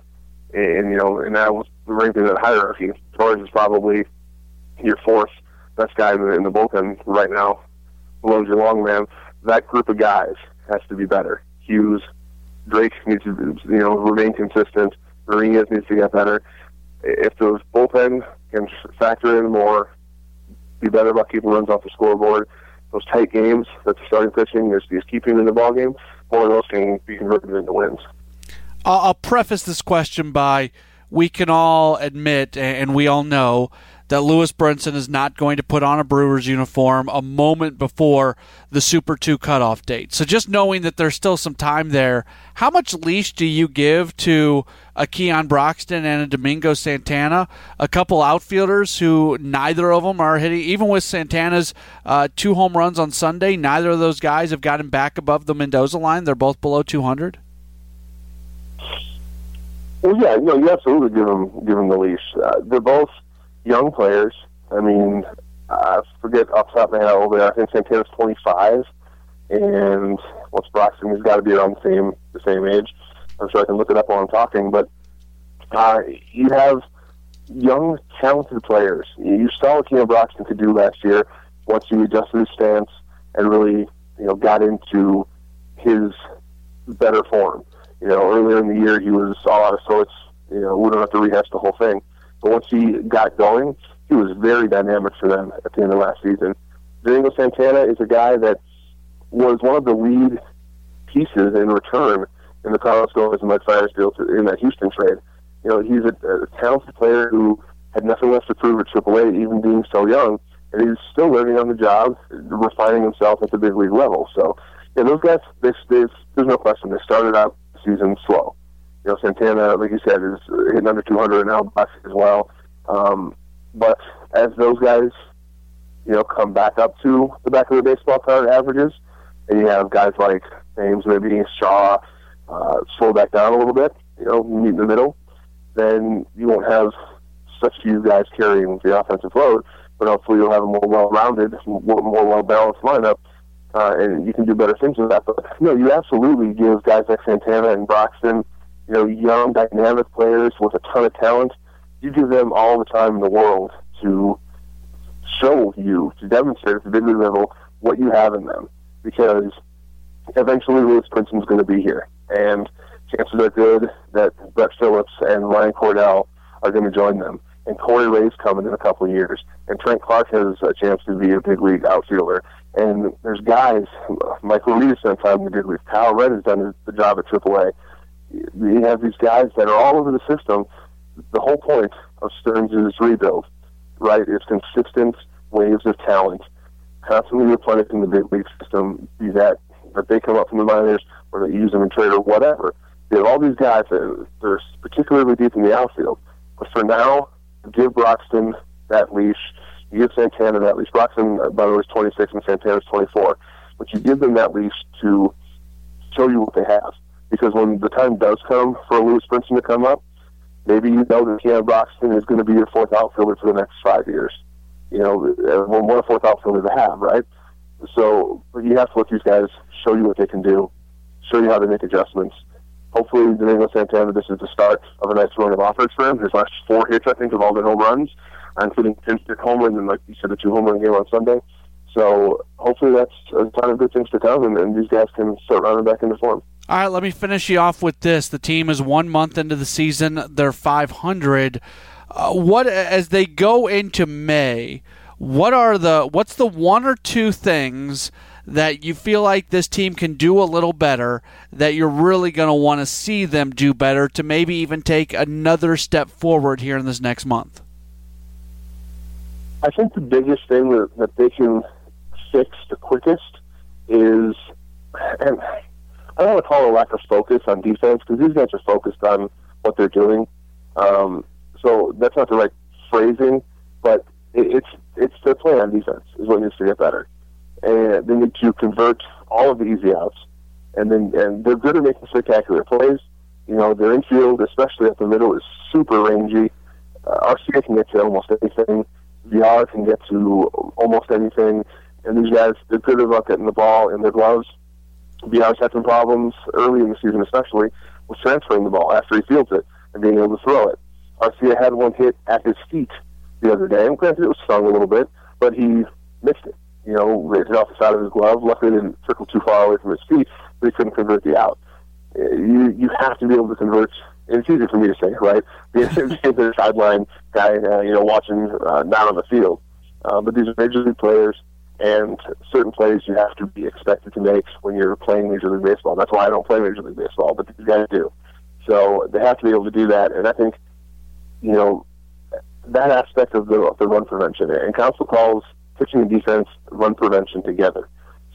Speaker 3: and, you know, and that was ranked in that hierarchy. Torres is probably your fourth best guy in the, in the bullpen right now. Milone's your long man. That group of guys has to be better. Hughes, Drake needs to you know remain consistent. Marinez needs to get better. If those bullpen can factor in more, be better about keeping runs off the scoreboard. Those tight games that the starting pitching is, is keeping in the ball game, more of those can be converted into wins.
Speaker 2: I'll preface this question by we can all admit and we all know that Lewis Brinson is not going to put on a Brewers uniform a moment before the Super 2 cutoff date. So just knowing that there's still some time there, how much leash do you give to a Keon Broxton and a Domingo Santana, a couple outfielders who neither of them are hitting, even with Santana's uh, two home runs on Sunday, neither of those guys have gotten back above the Mendoza line. They're both below 200.
Speaker 3: Well, yeah, no, you absolutely give them give them the leash. Uh, they're both young players. I mean, I forget off the top of my head how old they are. I think Santana's 25, and what's Broxton? He's got to be around the same the same age. I'm sure I can look it up while I'm talking, but uh, you have young, talented players. You saw what Keon Broxton could do last year once he adjusted his stance and really, you know, got into his better form. You know, earlier in the year he was all out of sorts. You know, we don't have to rehash the whole thing. But once he got going, he was very dynamic for them at the end of last season. Domingo Santana is a guy that was one of the lead pieces in return in the Carlos Gomez and Mike Fiers deal to, in that Houston trade. You know, he's a, a talented player who had nothing left to prove at AAA, even being so young, and he's still learning on the job, refining himself at the big league level. So, yeah, those guys, they, they, there's no question, they started out season slow you know, Santana, like you said, is hitting under 200 now, as well. Um, but as those guys, you know, come back up to the back of the baseball card averages, and you have guys like Thames, maybe Shaw, uh, slow back down a little bit, you know, meet in the middle, then you won't have such few guys carrying the offensive load, but hopefully you'll have a more well-rounded, more, more well-balanced lineup, uh, and you can do better things with that. But, know, you absolutely give guys like Santana and Broxton – you know, young, dynamic players with a ton of talent. You give them all the time in the world to show you, to demonstrate at the big league level what you have in them. Because eventually Lewis Brinson's going to be here. And chances are good that Brett Phillips and Ryan Cordell are going to join them. And Corey Ray's coming in a couple of years. And Trent Clark has a chance to be a big league outfielder. And there's guys, Michael Reed has spent time in the big leagues. Kyle Wren has done the job at AAA you have these guys that are all over the system. The whole point of Stearns is rebuild, right? It's consistent waves of talent, constantly replenishing the big league system. Be that that they come up from the minors or they use them in trade or whatever. You have all these guys that they're particularly deep in the outfield. But for now, give Broxton that leash. You give Santana that leash. Broxton, uh, by the way, is 26 and Santana's 24. But you give them that leash to show you what they have because when the time does come for Lewis Brinson to come up, maybe you know that Keon Broxton is going to be your fourth outfielder for the next five years. You know, what a fourth outfielder to have, right? So you have to let these guys show you what they can do, show you how to make adjustments, hopefully Domingo Santana, this is the start of a nice run of offense for him. His last four hits, I think, have all been home runs, including pinch-hit homer and then, like you said, the two home run game on Sunday. So hopefully that's a ton of good things to come, and, and these guys can start running back into form.
Speaker 2: All right, let me finish you off with this. The team is one month into the season; they're 500. Uh, what as they go into May? What are the what's the one or two things that you feel like this team can do a little better? That you're really going to want to see them do better to maybe even take another step forward here in this next month.
Speaker 3: I think the biggest thing that, that they can fix the quickest is, and I don't want to call it a lack of focus on defense because these guys are focused on what they're doing. Um, so that's not the right phrasing, but it, it's it's their play on defense is what needs to get better, and they need to convert all of the easy outs, and then and they're good at making spectacular plays. You know, their infield, especially up the middle, is super rangy. Uh, Arcia can get to almost anything. Villar can get to almost anything, and these guys they're good about getting the ball in their gloves. Villar's had some problems early in the season, especially with transferring the ball after he fields it and being able to throw it. Arcia had one hit at his feet the other day, and granted it was stung a little bit, but he missed it. You know, it hit off the side of his glove. Luckily, it didn't trickle too far away from his feet, but he couldn't convert the out. Uh, you you have to be able to convert. And it's easy for me to say, right? (laughs) Being the sideline guy, uh, you know, watching uh, not on the field. Uh, but these are major league players, and certain plays you have to be expected to make when you're playing Major League Baseball. That's why I don't play Major League Baseball, but these guys do. So they have to be able to do that, and I think, you know, that aspect of the, of the run prevention, and Counsell calls pitching and defense run prevention together.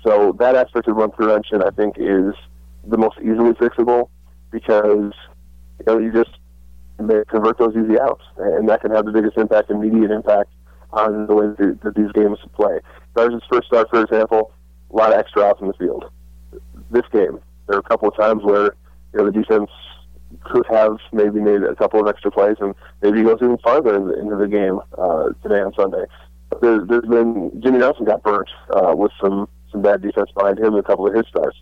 Speaker 3: So that aspect of run prevention, I think, is the most easily fixable because you know you just convert those easy outs, and that can have the biggest impact, immediate impact on the way that, that these games play. Garza's first start, for example, a lot of extra outs in the field. This game, there are a couple of times where you know the defense could have maybe made a couple of extra plays and maybe goes even farther into the game uh, today on Sunday. But there, there's been Jimmy Nelson got burnt uh, with some some bad defense behind him and a couple of his starts.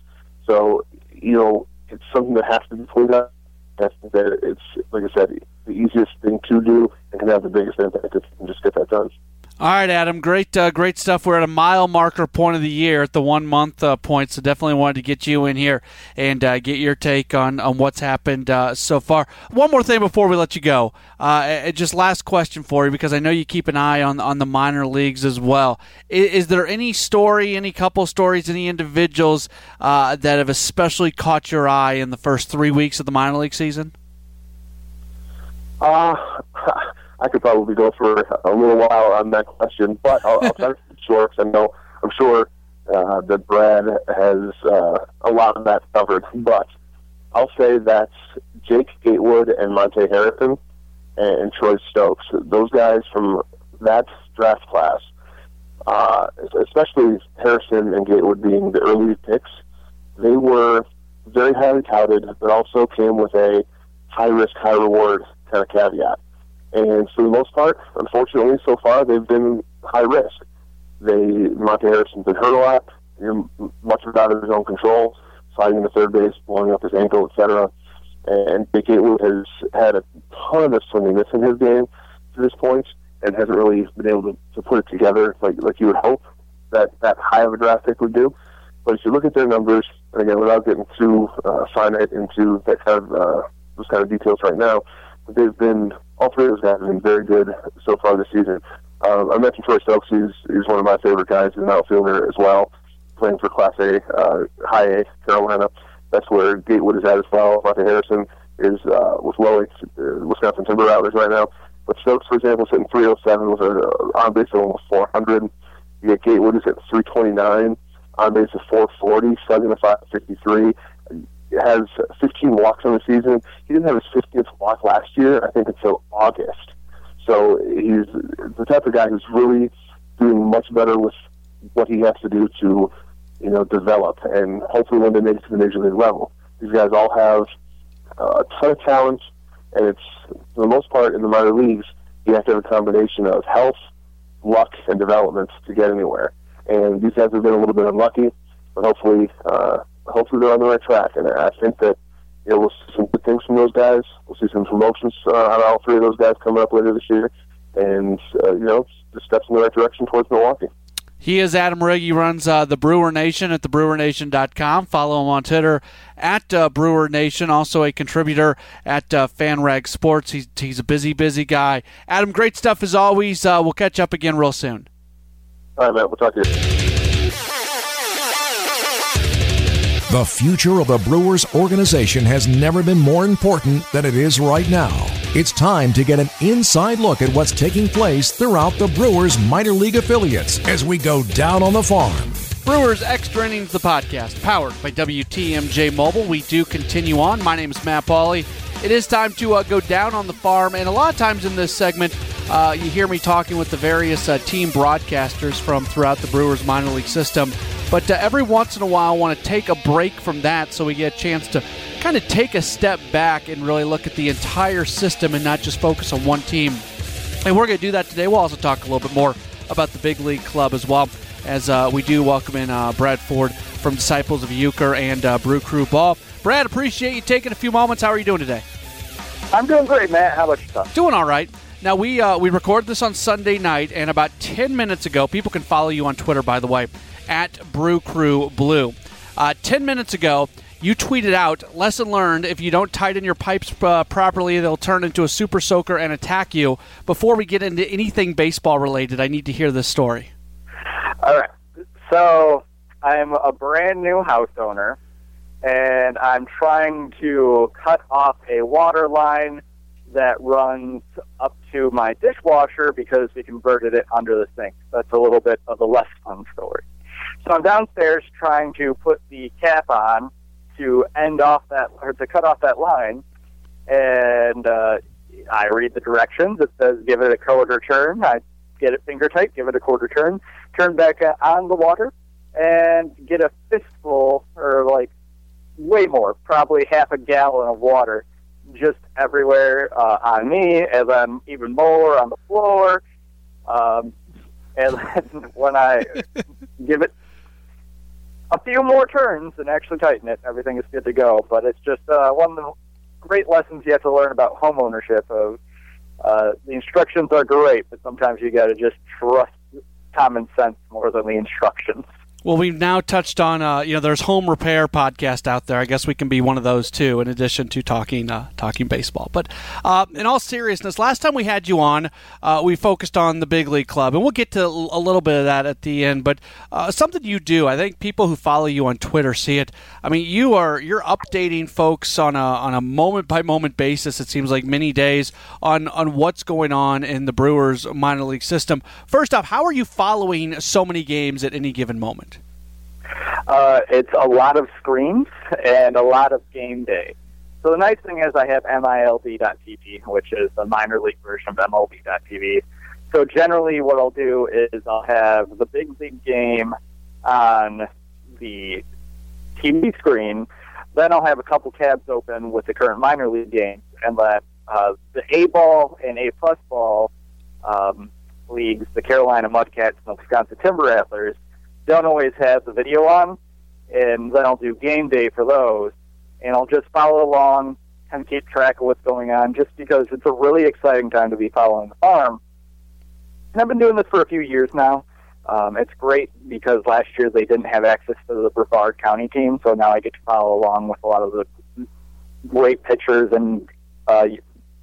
Speaker 3: So you know it's something that has to be cleaned up. That's that it's like I said, the easiest thing to do and can have the biggest impact if you can just get that done.
Speaker 2: All right, Adam. Great, uh, great stuff. We're at a mile marker point of the year at the one month uh, point, so definitely wanted to get you in here and uh, get your take on on what's happened uh, so far. One more thing before we let you go. Uh, just last question for you because I know you keep an eye on on the minor leagues as well. Is, is there any story, any couple stories, any individuals uh, that have especially caught your eye in the first three weeks of the minor league season?
Speaker 3: Uh (laughs) I could probably go for a little while on that question, but I'll, I'll try to short. I know I'm sure uh, that Brad has uh, a lot of that covered, but I'll say that Jake Gatewood and Monte Harrison and, and Troy Stokes, those guys from that draft class, uh, especially Harrison and Gatewood being the early picks, they were very highly touted, but also came with a high risk, high reward kind of caveat. And for the most part, unfortunately, so far they've been high risk. They Monte Harrison's been hurt a lot, much of out of his own control, sliding into third base, blowing up his ankle, etc. And Jake Gatewood has had a ton of swinginess in his game to this point, and hasn't really been able to, to put it together like like you would hope that that high of a draft pick would do. But if you look at their numbers, and again, without getting too uh, finite into that kind of uh, those kind of details right now, they've been all three of those guys have been very good so far this season. Um, I mentioned Troy Stokes. He's, he's one of my favorite guys. He's an outfielder as well, playing for Class A, uh, High A, Carolina. That's where Gatewood is at as well. Monte Harrison is uh, with Low H, uh, Wisconsin Timber Rattlers right now. But Stokes, for example, is hitting 307 with an on base of almost 400. You get Gatewood is at 329, on base of 440, slugging a 553 has 15 walks on the season. He didn't have his 50th walk last year, I think, until August. So he's the type of guy who's really doing much better with what he has to do to, you know, develop and hopefully one day make it to the major league level. These guys all have uh, a ton of talent, and it's for the most part in the minor leagues you have to have a combination of health, luck, and development to get anywhere. And these guys have been a little bit unlucky, but hopefully. Uh, hopefully they're on the right track. And I think that you know, we'll see some good things from those guys. We'll see some promotions uh, of all three of those guys coming up later this year, and uh, you know, just steps in the right direction towards Milwaukee.
Speaker 2: He is Adam Rygg. He runs uh, the Brewer Nation at thebrewernation.com. Follow him on Twitter at uh, Brewer Nation. Also a contributor at uh, FanRag Sports. He's, he's a busy, busy guy. Adam, great stuff as always. Uh, we'll catch up again real soon.
Speaker 3: All right, man. We'll talk to you.
Speaker 1: The future of the Brewers organization has never been more important than it is right now. It's time to get an inside look at what's taking place throughout the Brewers minor league affiliates as we go down on the farm.
Speaker 2: Brewers Extra Innings, the podcast, powered by WTMJ Mobile. We do continue on. My name is Matt Pauley. It is time to uh, go down on the farm, and a lot of times in this segment, uh, you hear me talking with the various uh, team broadcasters from throughout the Brewers minor league system. But uh, every once in a while, I want to take a break from that so we get a chance to kind of take a step back and really look at the entire system and not just focus on one team. And we're going to do that today. We'll also talk a little bit more about the big league club as well, as uh, we do welcome in uh, Brad Ford from Disciples of Uecker and Brew Crew Ball. Brad, appreciate you taking a few moments. How are you doing today?
Speaker 4: I'm doing great, Matt. How about yourself?
Speaker 2: Doing all right. Now we uh, we recorded this on Sunday night, and about ten minutes ago, people can follow you on Twitter, by the way at Brew Crew Blue. Uh, 10 minutes ago, you tweeted out lesson learned if you don't tighten your pipes uh, properly they'll turn into a super soaker and attack you before we get into anything baseball related i need to hear this story
Speaker 4: all right so i'm a brand new house owner and i'm trying to cut off a water line that runs up to my dishwasher because we converted it under the sink that's a little bit of a less fun story so I'm downstairs trying to put the cap on to end off that or to cut off that line, and uh, I read the directions. It says give it a quarter turn. I get it finger tight, give it a quarter turn, turn back on the water, and get a fistful or like way more, probably half a gallon of water just everywhere uh, on me, as I'm even more on the floor. Um, and then (laughs) when I (laughs) give it a few more turns and actually tighten it. Everything is good to go. But it's just uh, one of the great lessons you have to learn about home ownership. Of uh, the instructions are great, but sometimes you got to just trust common sense more than the instructions.
Speaker 2: Well, we've now touched on, uh, you know, there's home repair podcast out there. I guess we can be one of those too, in addition to talking uh, talking baseball. But uh, in all seriousness, last time we had you on, uh, we focused on the big league club, and we'll get to a little bit of that at the end. But uh, something you do, I think people who follow you on Twitter see it. I mean, you are you're updating folks on a on a moment by moment basis. It seems like many days on on what's going on in the Brewers minor league system. First off, how are you following so many games at any given moment?
Speaker 4: Uh, it's a lot of screens and a lot of game day. So the nice thing is I have MILB.TV, which is the minor league version of MLB.TV. So generally what I'll do is I'll have the big league game on the TV screen. Then I'll have a couple tabs open with the current minor league games, and then uh, the A ball and A plus ball um, leagues, the Carolina Mudcats and the Wisconsin Timber Rattlers, don't always have the video on, and then I'll do game day for those, and I'll just follow along and keep track of what's going on, just because it's a really exciting time to be following the farm. And I've been doing this for a few years now. Um, it's great because last year they didn't have access to the Brevard County team, so now I get to follow along with a lot of the great pitchers and uh,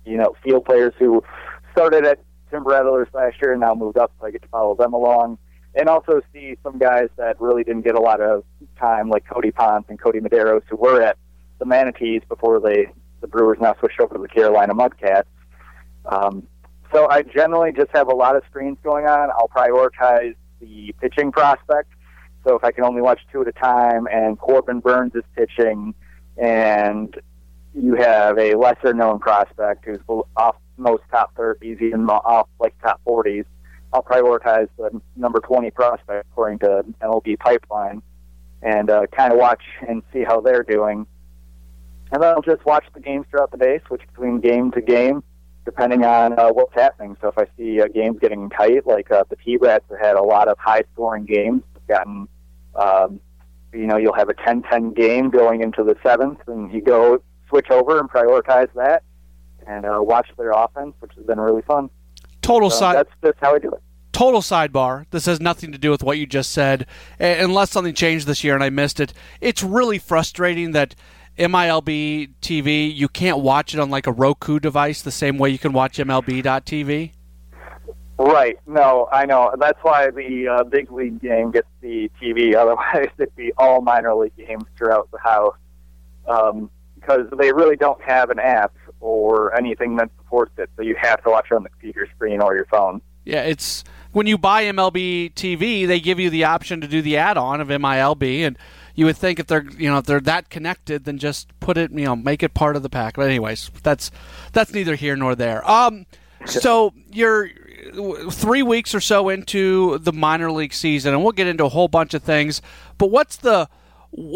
Speaker 4: you know field players who started at Timber Rattlers last year and now moved up, so I get to follow them along and also see some guys that really didn't get a lot of time, like Cody Ponce and Kodi Medeiros, who were at the Manatees before they the Brewers now switched over to the Carolina Mudcats. Um, so I generally just have a lot of screens going on. I'll prioritize the pitching prospect. So if I can only watch two at a time, and Corbin Burnes is pitching, and you have a lesser known prospect who's off most top 30s, even off like top 40s, I'll prioritize the number 20 prospect according to MLB pipeline and uh, kind of watch and see how they're doing. And then I'll just watch the games throughout the day, switch between game to game, depending on uh, what's happening. So if I see uh, games getting tight, like uh, the T-Rats have had a lot of high-scoring games, gotten, um, you know, you'll have a 10-10 game going into the seventh, and you go switch over and prioritize that and uh, watch their offense, which has been really fun.
Speaker 2: Total
Speaker 4: So
Speaker 2: side.
Speaker 4: that's just how I do it.
Speaker 2: total sidebar. This has nothing to do with what you just said, unless something changed this year and I missed it. It's really frustrating that MILB TV you can't watch it on like a Roku device the same way you can watch MLB.TV.
Speaker 4: Right. No, I know. That's why the uh, big league game gets the TV. (laughs) Otherwise, it'd be all minor league games throughout the house um, because they really don't have an app or anything that supports it. So you have to watch it on the computer screen or your phone.
Speaker 2: Yeah, it's when you buy MLB TV, they give you the option to do the add-on of MILB, and you would think if they're you know if they're that connected, then just put it you know make it part of the pack. But anyways, that's that's neither here nor there. Um, so you're three weeks or so into the minor league season, and we'll get into a whole bunch of things. But what's the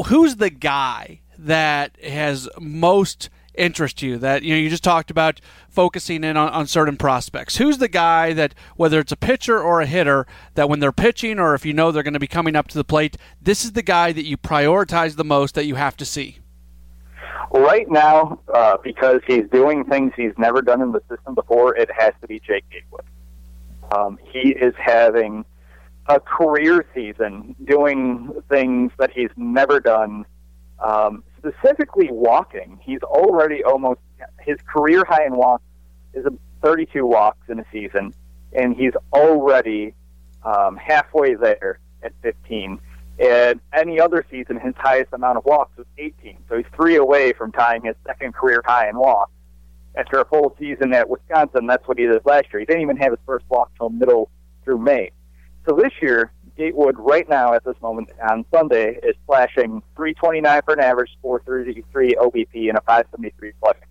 Speaker 2: who's the guy that has most interest you that you know you just talked about focusing in on, on certain prospects who's the guy that whether it's a pitcher or a hitter that when they're pitching or if you know they're going to be coming up to the plate this is the guy that you prioritize the most that you have to see
Speaker 4: Right now, uh, because he's doing things he's never done in the system before, it has to be Jake Gatewood. Um, he is having a career season doing things that he's never done, um, specifically walking. He's already almost, his career high in walks is a 32 walks in a season, and he's already um, halfway there at 15. And any other season, his highest amount of walks was 18. So he's three away from tying his second career high in walks. After a full season at Wisconsin, that's what he did last year. He didn't even have his first walk till middle through May. So this year, Gatewood, right now at this moment on Sunday, is flashing 329 for an average, 433 OBP, and a 573 slugging.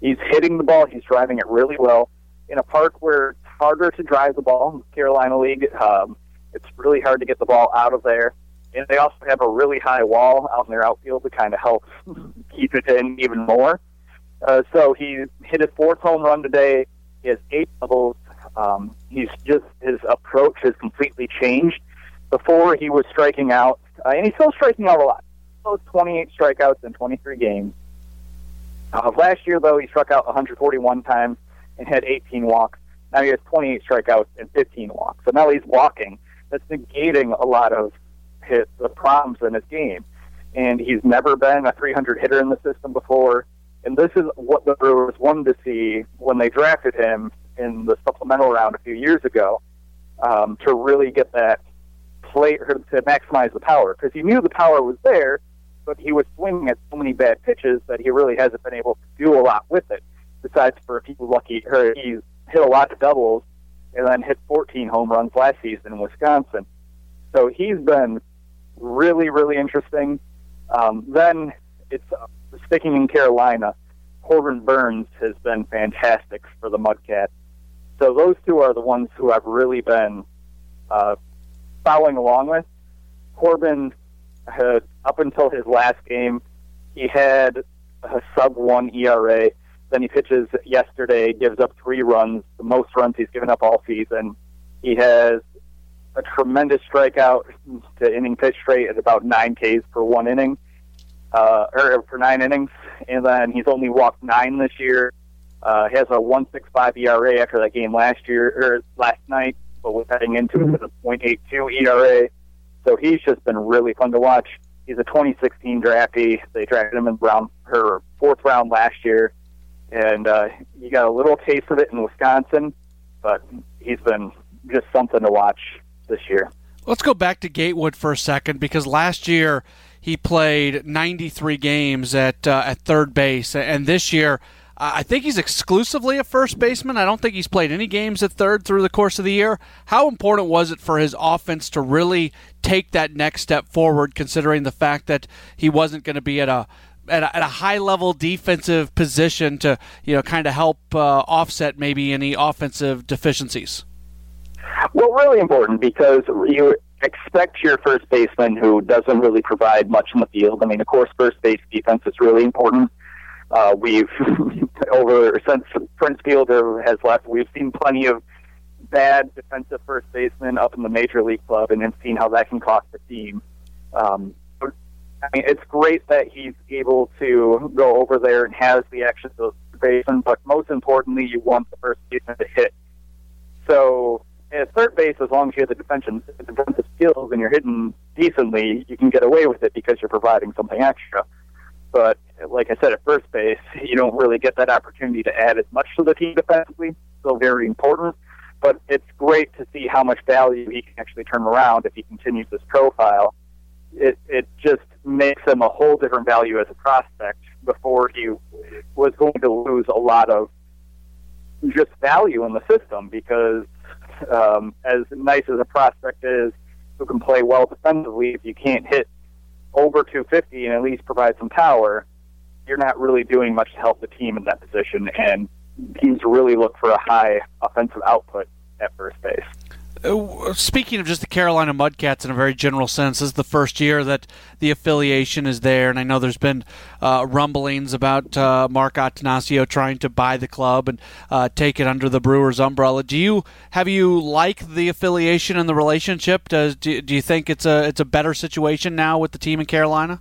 Speaker 4: He's hitting the ball. He's driving it really well in a park where it's harder to drive the ball. Carolina League, um, it's really hard to get the ball out of there. And they also have a really high wall out in their outfield to kind of help (laughs) keep it in even more. Uh, so he hit his fourth home run today. He has eight doubles. Um, he's just his approach has completely changed. Before he was striking out, uh, and he's still striking out a lot. Has 28 strikeouts in 23 games. Uh, last year, though, he struck out 141 times and had 18 walks. Now he has 28 strikeouts and 15 walks. So now he's walking. That's negating a lot of his the problems in his game. And he's never been a 300 hitter in the system before. And this is what the Brewers wanted to see when they drafted him in the supplemental round a few years ago um, to really get that play or to maximize the power because he knew the power was there, but he was swinging at so many bad pitches that he really hasn't been able to do a lot with it. Besides, for a few lucky, or he's hit a lot of doubles and then hit 14 home runs last season in Wisconsin. So he's been really, really interesting. Um, then it's uh, sticking in Carolina. Corbin Burnes has been fantastic for the Mudcats. So those two are the ones who I've really been uh, following along with. Corbin had up until his last game, he had a sub one ERA. Then he pitches yesterday, gives up three runs, the most runs he's given up all season. He has a tremendous strikeout to inning pitch rate at about nine Ks per one inning, uh, or for nine innings, and then he's only walked nine this year. Uh, he has a 1.65 ERA after that game last year or last night, but was heading into it with a 0.82 ERA. So he's just been really fun to watch. He's a 2016 draftee. They drafted him in round her fourth round last year, and uh, he got a little taste of it in Wisconsin, but he's been just something to watch this year.
Speaker 2: Let's go back to Gatewood for a second because last year he played 93 games at uh, at third base, and this year I think he's exclusively a first baseman. I don't think he's played any games at third through the course of the year. How important was it for his offense to really take that next step forward, considering the fact that he wasn't going to be at a at a, at a high level defensive position to you know kind of help uh, offset maybe any offensive deficiencies?
Speaker 4: Well, really important because you expect your first baseman who doesn't really provide much in the field. I mean, of course, first base defense is really important. Uh, we've (laughs) over since Prince Fielder has left, we've seen plenty of bad defensive first basemen up in the major league club, and then seen how that can cost the team. Um, I mean, it's great that he's able to go over there and has the action of the baseman, but most importantly, you want the first baseman to hit. So at third base, as long as you have the defensive, defensive skills and you're hitting decently, you can get away with it because you're providing something extra. But like I said, at first base, (laughs) you don't really get that opportunity to add as much to the team defensively. Still very important, but it's great to see how much value he can actually turn around if he continues this profile. It it just makes him a whole different value as a prospect. Before he was going to lose a lot of just value in the system because um, as nice as a prospect is, who can play well defensively, if you can't hit over 250 and at least provide some power, you're not really doing much to help the team in that position. And teams really look for a high offensive output at first base.
Speaker 2: Uh, speaking of just the Carolina Mudcats in a very general sense, this is the first year that the affiliation is there, and I know there's been uh, rumblings about uh, Mark Attanasio trying to buy the club and uh, take it under the Brewers umbrella. Do you have you like the affiliation and the relationship? Does do, do you think it's a it's a better situation now with the team in Carolina?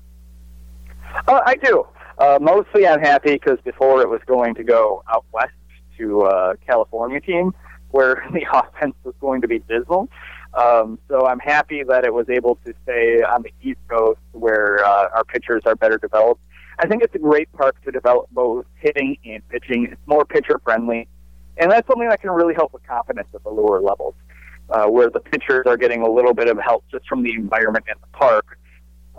Speaker 4: Uh, I do. Uh, mostly, I'm happy because before it was going to go out west to California team where (laughs) the offense was going to be dismal. Um, so I'm happy that it was able to stay on the East Coast where uh, our pitchers are better developed. I think it's a great park to develop both hitting and pitching. It's more pitcher friendly, and that's something that can really help with confidence at the lower levels, uh, where the pitchers are getting a little bit of help just from the environment in the park.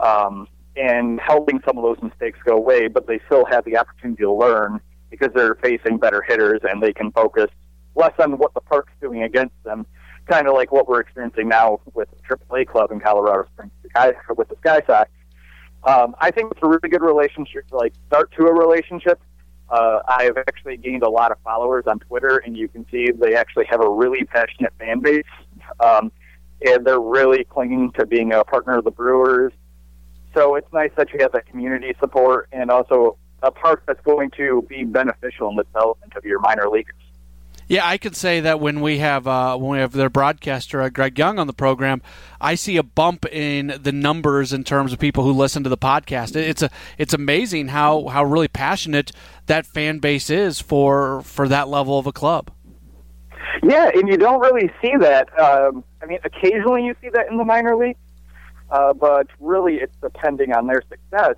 Speaker 4: Um, and helping some of those mistakes go away, but they still have the opportunity to learn because they're facing better hitters and they can focus less on what the park's doing against them, kind of like what we're experiencing now with the AAA club in Colorado Springs with the Sky Sox. Um, I think it's a really good relationship, like start to a relationship. Uh, I've actually gained a lot of followers on Twitter, and you can see they actually have a really passionate fan base. Um, and they're really clinging to being a partner of the Brewers. So it's nice that you have that community support and also a park that's going to be beneficial in the development of your minor leaguers.
Speaker 2: Yeah, I can say that when we have uh, when we have their broadcaster uh, Greg Young on the program, I see a bump in the numbers in terms of people who listen to the podcast. It's a it's amazing how, how really passionate that fan base is for for that level of a club.
Speaker 4: Yeah, and you don't really see that. Um, I mean, occasionally you see that in the minor league, uh, but really it's depending on their success.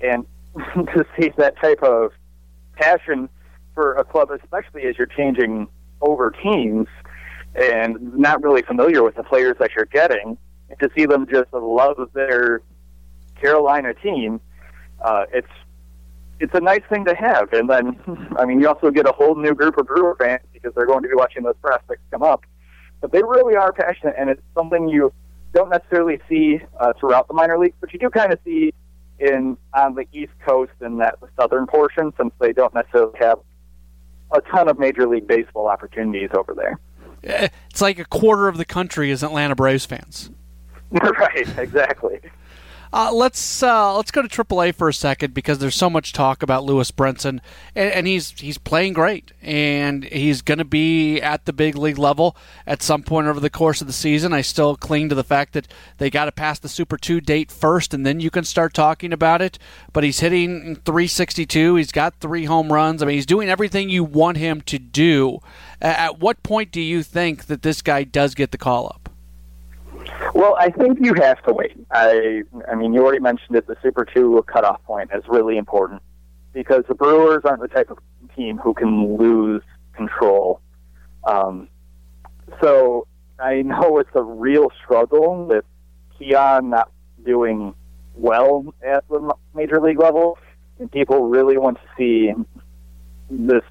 Speaker 4: And (laughs) to see that type of passion for a club, especially as you're changing over teams and not really familiar with the players that you're getting, to see them just love their Carolina team, uh, it's it's a nice thing to have. And then, (laughs) I mean, you also get a whole new group of Brewer fans because they're going to be watching those prospects come up. But they really are passionate, and it's something you don't necessarily see uh, throughout the minor leagues, but you do kind of see in on the East Coast and that southern portion, since they don't necessarily have a ton of Major League Baseball opportunities over there.
Speaker 2: Eh, it's like a quarter of the country is Atlanta Braves fans. (laughs)
Speaker 4: right, exactly.
Speaker 2: Uh, let's uh, let's go to AAA for a second because there's so much talk about Lewis Brinson, and, and he's he's playing great, and he's going to be at the big league level at some point over the course of the season. I still cling to the fact that they got to pass the Super Two date first, and then you can start talking about it. But he's hitting 362. He's got three home runs. I mean, he's doing everything you want him to do. At what point do you think that this guy does get the call up?
Speaker 4: Well, I think you have to wait. I, I mean, you already mentioned it. The Super Two cutoff point is really important because the Brewers aren't the type of team who can lose control. Um, so I know (laughs) it's a real struggle with Keon not doing well at the major league level, and people really want to see this,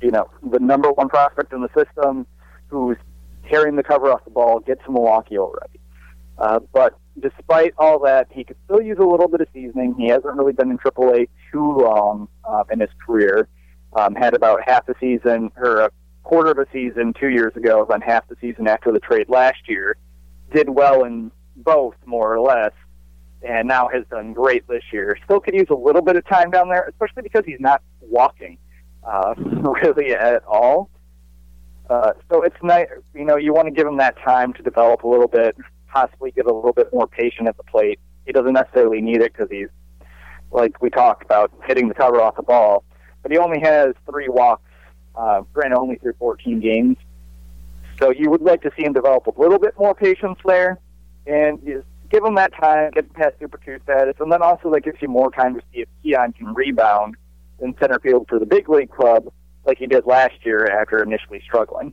Speaker 4: you know, the number one prospect in the system who's tearing the cover off the ball get to Milwaukee already. Uh, but despite all that, he could still use a little bit of seasoning. He hasn't really been in AAA too long uh, in his career. Um, had about half a season or a quarter of a season two years ago, then half the season after the trade last year. Did well in both, more or less, and now has done great this year. Still could use a little bit of time down there, especially because he's not walking uh, (laughs) really at all. Uh, so it's nice, you know, you want to give him that time to develop a little bit, possibly get a little bit more patient at the plate. he doesn't necessarily need it because he's like we talked about hitting the cover off the ball, but he only has three walks. Uh, granted, only through 14 games, so you would like to see him develop a little bit more patience there, and just give him that time, get past Super Two status, and then also that gives you more time to see if Keon can rebound in center field for the big league club like he did last year after initially struggling.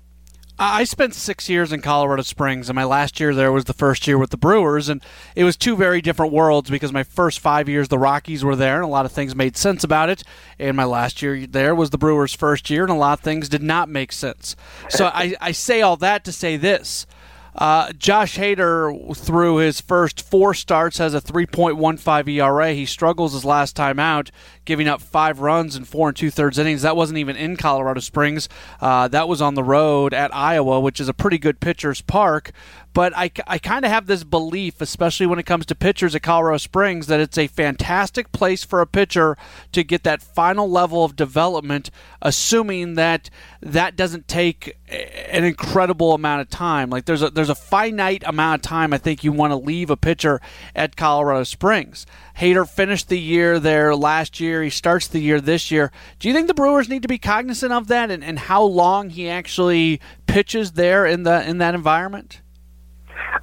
Speaker 2: I spent six years in Colorado Springs, and my last year there was the first year with the Brewers, and it was two very different worlds because my first five years the Rockies were there, and a lot of things made sense about it, and my last year there was the Brewers' first year, and a lot of things did not make sense. So I, (laughs) I say all that to say this. Uh, Josh Hader, through his first four starts, has a 3.15 ERA. He struggles his last time out, giving up five runs in four and two thirds innings. That wasn't even in Colorado Springs. Uh, that was on the road at Iowa, which is a pretty good pitcher's park. But I, I kind of have this belief, especially when it comes to pitchers at Colorado Springs, that it's a fantastic place for a pitcher to get that final level of development, assuming that that doesn't take an incredible amount of time. Like there's a there's a finite amount of time I think you want to leave a pitcher at Colorado Springs. Hader finished the year there last year. He starts the year this year. Do you think the Brewers need to be cognizant of that and, and how long he actually pitches there in the in that environment?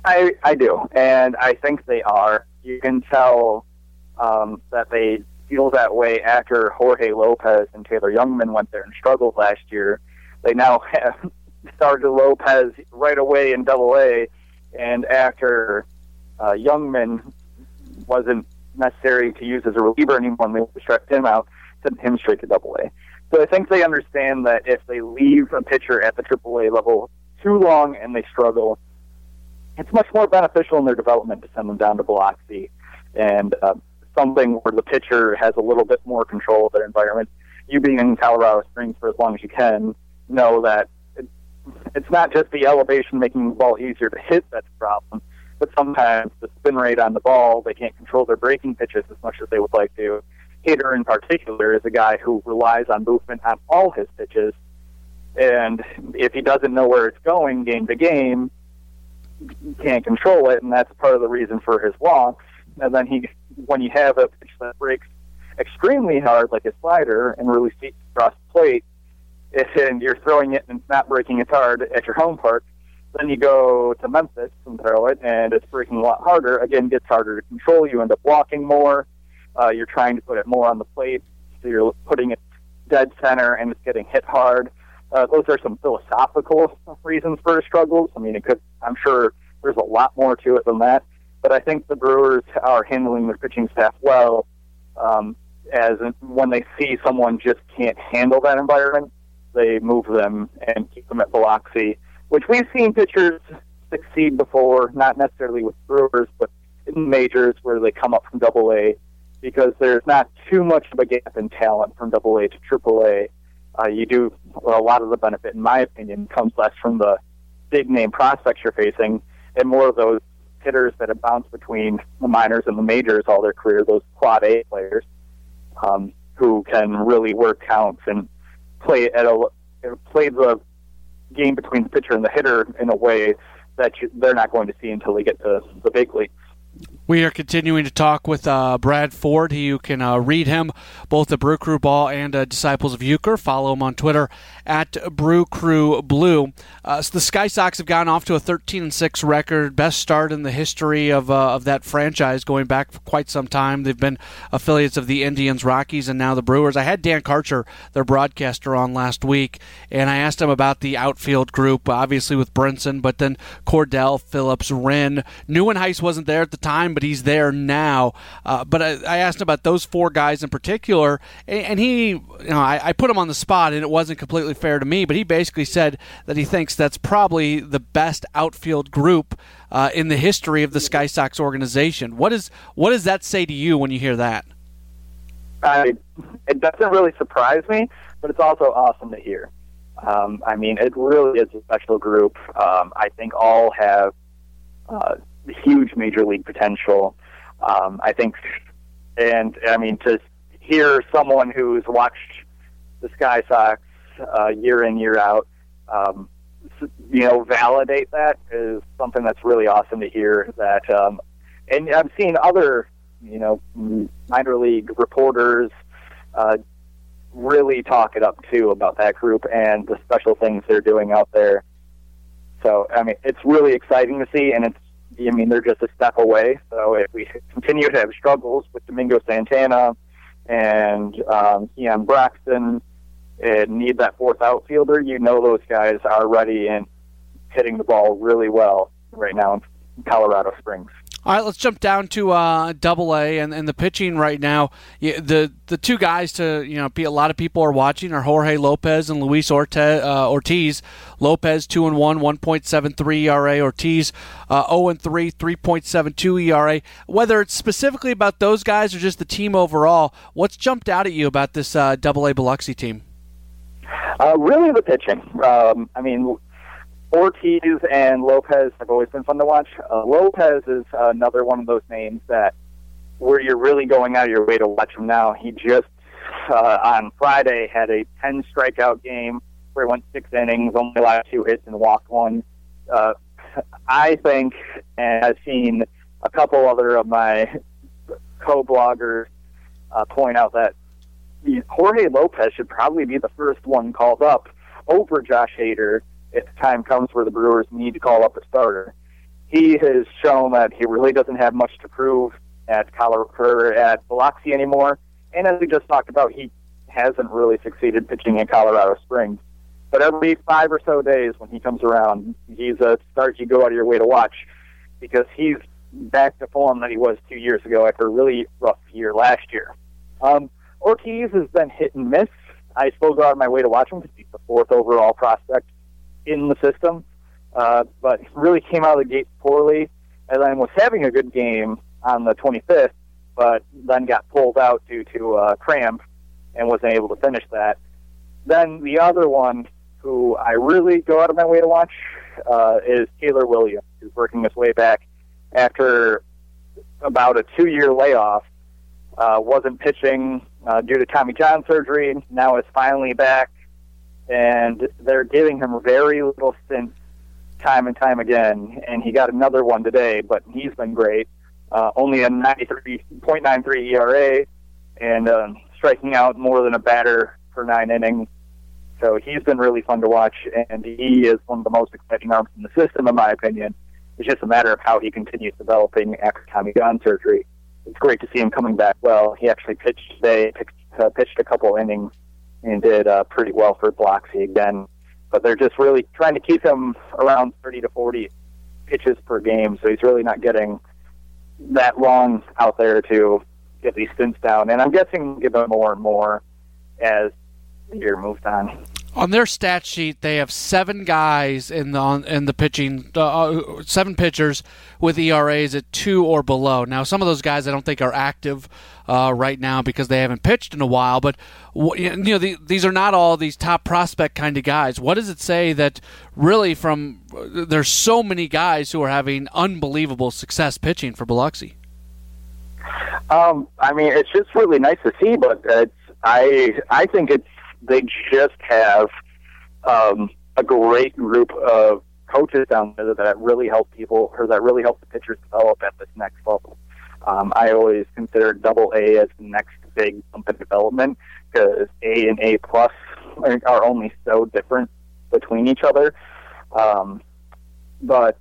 Speaker 4: I I do, and I think they are. You can tell um, that they feel that way after Jorge Lopez and Taylor Jungmann went there and struggled last year. They now (laughs) have started Lopez right away in Double A, and after uh, Jungmann wasn't necessary to use as a reliever anymore, and they stretched him out, sent him straight to Double A. So I think they understand that if they leave a pitcher at the Triple A level too long and they struggle, it's much more beneficial in their development to send them down to Biloxi and uh, something where the pitcher has a little bit more control of their environment. You being in Colorado Springs for as long as you can, know that it's not just the elevation making the ball easier to hit that's the problem, but sometimes the spin rate on the ball, they can't control their breaking pitches as much as they would like to. Hader, in particular, is a guy who relies on movement on all his pitches. And if he doesn't know where it's going game to game, can't control it, and that's part of the reason for his walks. And then he, when you have a pitch that breaks extremely hard, like a slider, and really seeks across the plate, and you're throwing it and it's not breaking as hard at your home park, then you go to Memphis and throw it, and it's breaking a lot harder. Again, gets harder to control. You end up walking more. Uh, you're trying to put it more on the plate, so you're putting it dead center, and it's getting hit hard. Uh, those are some philosophical reasons for struggles. I mean, it could. I'm sure there's a lot more to it than that. But I think the Brewers are handling their pitching staff well. Um, as when they see someone just can't handle that environment, they move them and keep them at Biloxi, which we've seen pitchers succeed before, not necessarily with Brewers, but in majors where they come up from Double A, because there's not too much of a gap in talent from Double A to Triple A. Uh, you do well, a lot of the benefit, in my opinion, comes less from the big name prospects you're facing and more of those hitters that have bounced between the minors and the majors all their career, those quad A players um, who can really work counts and play at a play the game between the pitcher and the hitter in a way that you, they're not going to see until they get to the big league.
Speaker 2: We are continuing to talk with uh, Brad Ford. You can uh, read him both at Brew Crew Ball and uh, Disciples of Uecker. Follow him on Twitter at Brew Crew Blue. Uh, so the Sky Sox have gone off to a 13 and 6 record, best start in the history of uh, of that franchise, going back for quite some time. They've been affiliates of the Indians, Rockies, and now the Brewers. I had Dan Karcher, their broadcaster, on last week, and I asked him about the outfield group, obviously with Brinson, but then Cordell, Phillips, Wren. Nieuwenhuis wasn't there at the time but he's there now. Uh, but I, I, asked about those four guys in particular, and, and he, you know, I, I, put him on the spot, and it wasn't completely fair to me. But he basically said that he thinks that's probably the best outfield group uh, in the history of the Sky Sox organization. What is what does that say to you when you hear that?
Speaker 4: I, it doesn't really surprise me, but it's also awesome to hear. Um, I mean, it really is a special group. Um, I think all have uh, huge major league potential. Um, I think, and I mean, to hear someone who's watched the Sky Sox uh, year in, year out, um, you know, validate that is something that's really awesome to hear. That um, and I've seen other, you know, minor league reporters uh, really talk it up too about that group and the special things they're doing out there. So I mean, it's really exciting to see, and it's I mean they're just a step away. So if we continue to have struggles with Domingo Santana and um, Keon Broxton and need that fourth outfielder, you know those guys are ready and hitting the ball really well right now in Colorado Springs.
Speaker 2: All right, let's jump down to uh, Double A and, and the pitching right now. The the two guys to you know a lot of people are watching are Jorge Lopez and Luis Ortiz. Uh, Ortiz. Lopez two and one, one point seven three ERA. Ortiz uh, zero and three, three point seven two ERA. Whether it's specifically about those guys or just the team overall, what's jumped out at you about this uh, Double A Biloxi team?
Speaker 4: Uh, really, the pitching. Um, I mean, Ortiz and Lopez have always been fun to watch. Uh, Lopez is another one of those names that where you're really going out of your way to watch him now. He just uh, on Friday had a 10 strikeout game where he went six innings, only allowed two hits and walked one. Uh, I think, and I've seen a couple other of my co-bloggers uh, point out that Jorge Lopez should probably be the first one called up over Josh Hader if the time comes where the Brewers need to call up a starter. He has shown that he really doesn't have much to prove at Colorado at Biloxi anymore. And as we just talked about, he hasn't really succeeded pitching in Colorado Springs. But every five or so days when he comes around, he's a start you go out of your way to watch because he's back to form that he was two years ago after a really rough year last year. Um, Ortiz has been hit and miss. I still go out of my way to watch him because he's the fourth overall prospect in the system, uh, but really came out of the gate poorly, and then was having a good game on the 25th, but then got pulled out due to uh, cramp and wasn't able to finish that. Then the other one, who I really go out of my way to watch, uh, is Taylor Williams, who's working his way back after about a two-year layoff. Uh, wasn't pitching uh, due to Tommy John surgery. Now is finally back and they're giving him very little stints time and time again. And he got another one today, but he's been great. Uh, only a 93.93 ERA and uh, striking out more than a batter for nine innings. So he's been really fun to watch, and he is one of the most exciting arms in the system, in my opinion. It's just a matter of how he continues developing after Tommy John surgery. It's great to see him coming back well. He actually pitched today, pitched, uh, pitched a couple innings and did uh, pretty well for Biloxi again. But they're just really trying to keep him around 30 to 40 pitches per game, so he's really not getting that long out there to get these stints down. And I'm guessing give him more and more as the year moves on
Speaker 2: on their stat sheet, they have seven guys in the on, in the pitching, uh, seven pitchers with ERAs at two or below. Now, some of those guys I don't think are active uh, right now because they haven't pitched in a while. But you know, the, these are not all these top prospect kind of guys. What does it say that really from there's so many guys who are having unbelievable success pitching for Biloxi?
Speaker 4: Um, I mean, it's just really nice to see, but it's I I think it's they just have um, a great group of coaches down there that really help people or that really help the pitchers develop at this next level. Um, I always consider Double A as the next big bump in development because A and A plus are only so different between each other. Um, but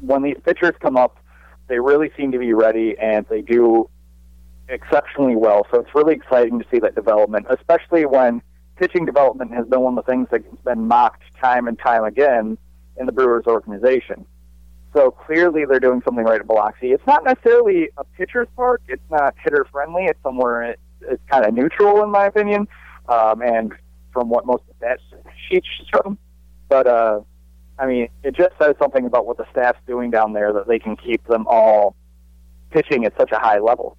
Speaker 4: when these pitchers come up, they really seem to be ready and they do exceptionally well. So it's really exciting to see that development, especially when pitching development has been one of the things that's been mocked time and time again in the Brewers organization. So clearly they're doing something right at Biloxi. It's not necessarily a pitcher's park. It's not hitter friendly. It's somewhere it, it's kind of neutral in my opinion, um, and from what most of that sheets show. But uh, I mean, it just says something about what the staff's doing down there that they can keep them all pitching at such a high level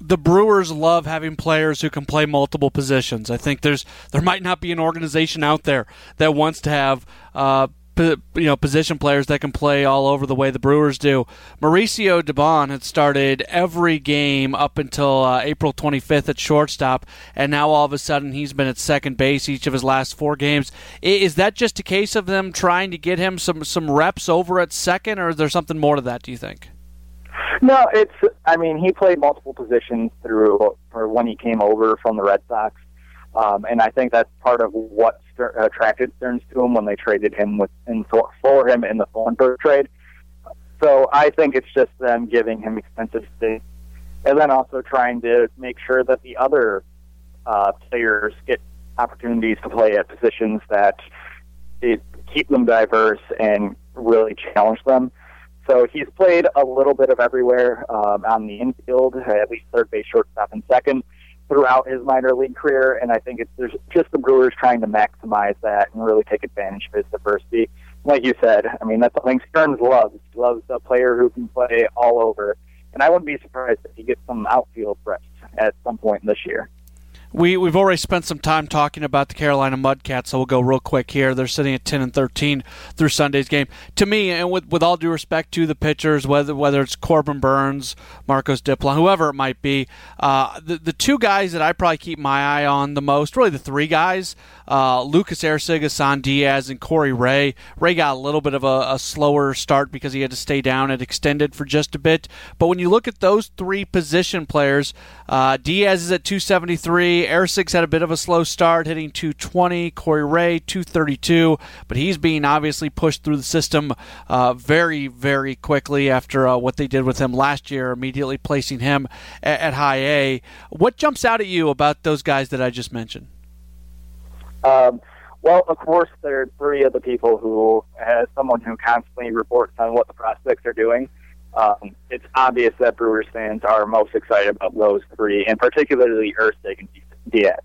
Speaker 2: the Brewers love having players who can play multiple positions. I think there's there might not be an organization out there that wants to have uh, you know position players that can play all over the way the Brewers do. Mauricio Dubon had started every game up until uh, April 25th at shortstop, and now all of a sudden he's been at second base each of his last four games. Is that just a case of them trying to get him some some reps over at second, or is there something more to that? Do you think?
Speaker 4: No, it's. I mean, he played multiple positions through for when he came over from the Red Sox, um, and I think that's part of what attracted Stearns to him when they traded him with in, for, him in the Thornburg trade. So I think it's just them giving him expensive space, and then also trying to make sure that the other uh, players get opportunities to play at positions that it, keep them diverse and really challenge them. So he's played a little bit of everywhere um, on the infield, at least third base, shortstop, and second throughout his minor league career. And I think it's there's just the Brewers trying to maximize that and really take advantage of his diversity. Like you said, I mean that's something Stearns loves. He loves a player who can play all over. And I wouldn't be surprised if he gets some outfield reps at some point this year.
Speaker 2: We we've already spent some time talking about the Carolina Mudcats, so we'll go real quick here. They're sitting at ten and thirteen through Sunday's game. To me, and with with all due respect to the pitchers, whether whether it's Corbin Burnes, Marcos Diplan, whoever it might be, uh, the the two guys that I probably keep my eye on the most, really the three guys, uh, Lucas Erceg, Isan Diaz, and Corey Ray. Ray got a little bit of a, a slower start because he had to stay down and extended for just a bit. But when you look at those three position players, uh, Diaz is at two seventy three. Erceg's had a bit of a slow start, hitting 220. Corey Ray 232, but he's being obviously pushed through the system uh, very, very quickly after uh, what they did with him last year, immediately placing him at, at, high A. What jumps out at you about those guys that I just mentioned?
Speaker 4: Um, well, of course, there are three of the people who, as someone who constantly reports on what the prospects are doing, um, it's obvious that Brewers fans are most excited about those three, and particularly Erceg and Diaz.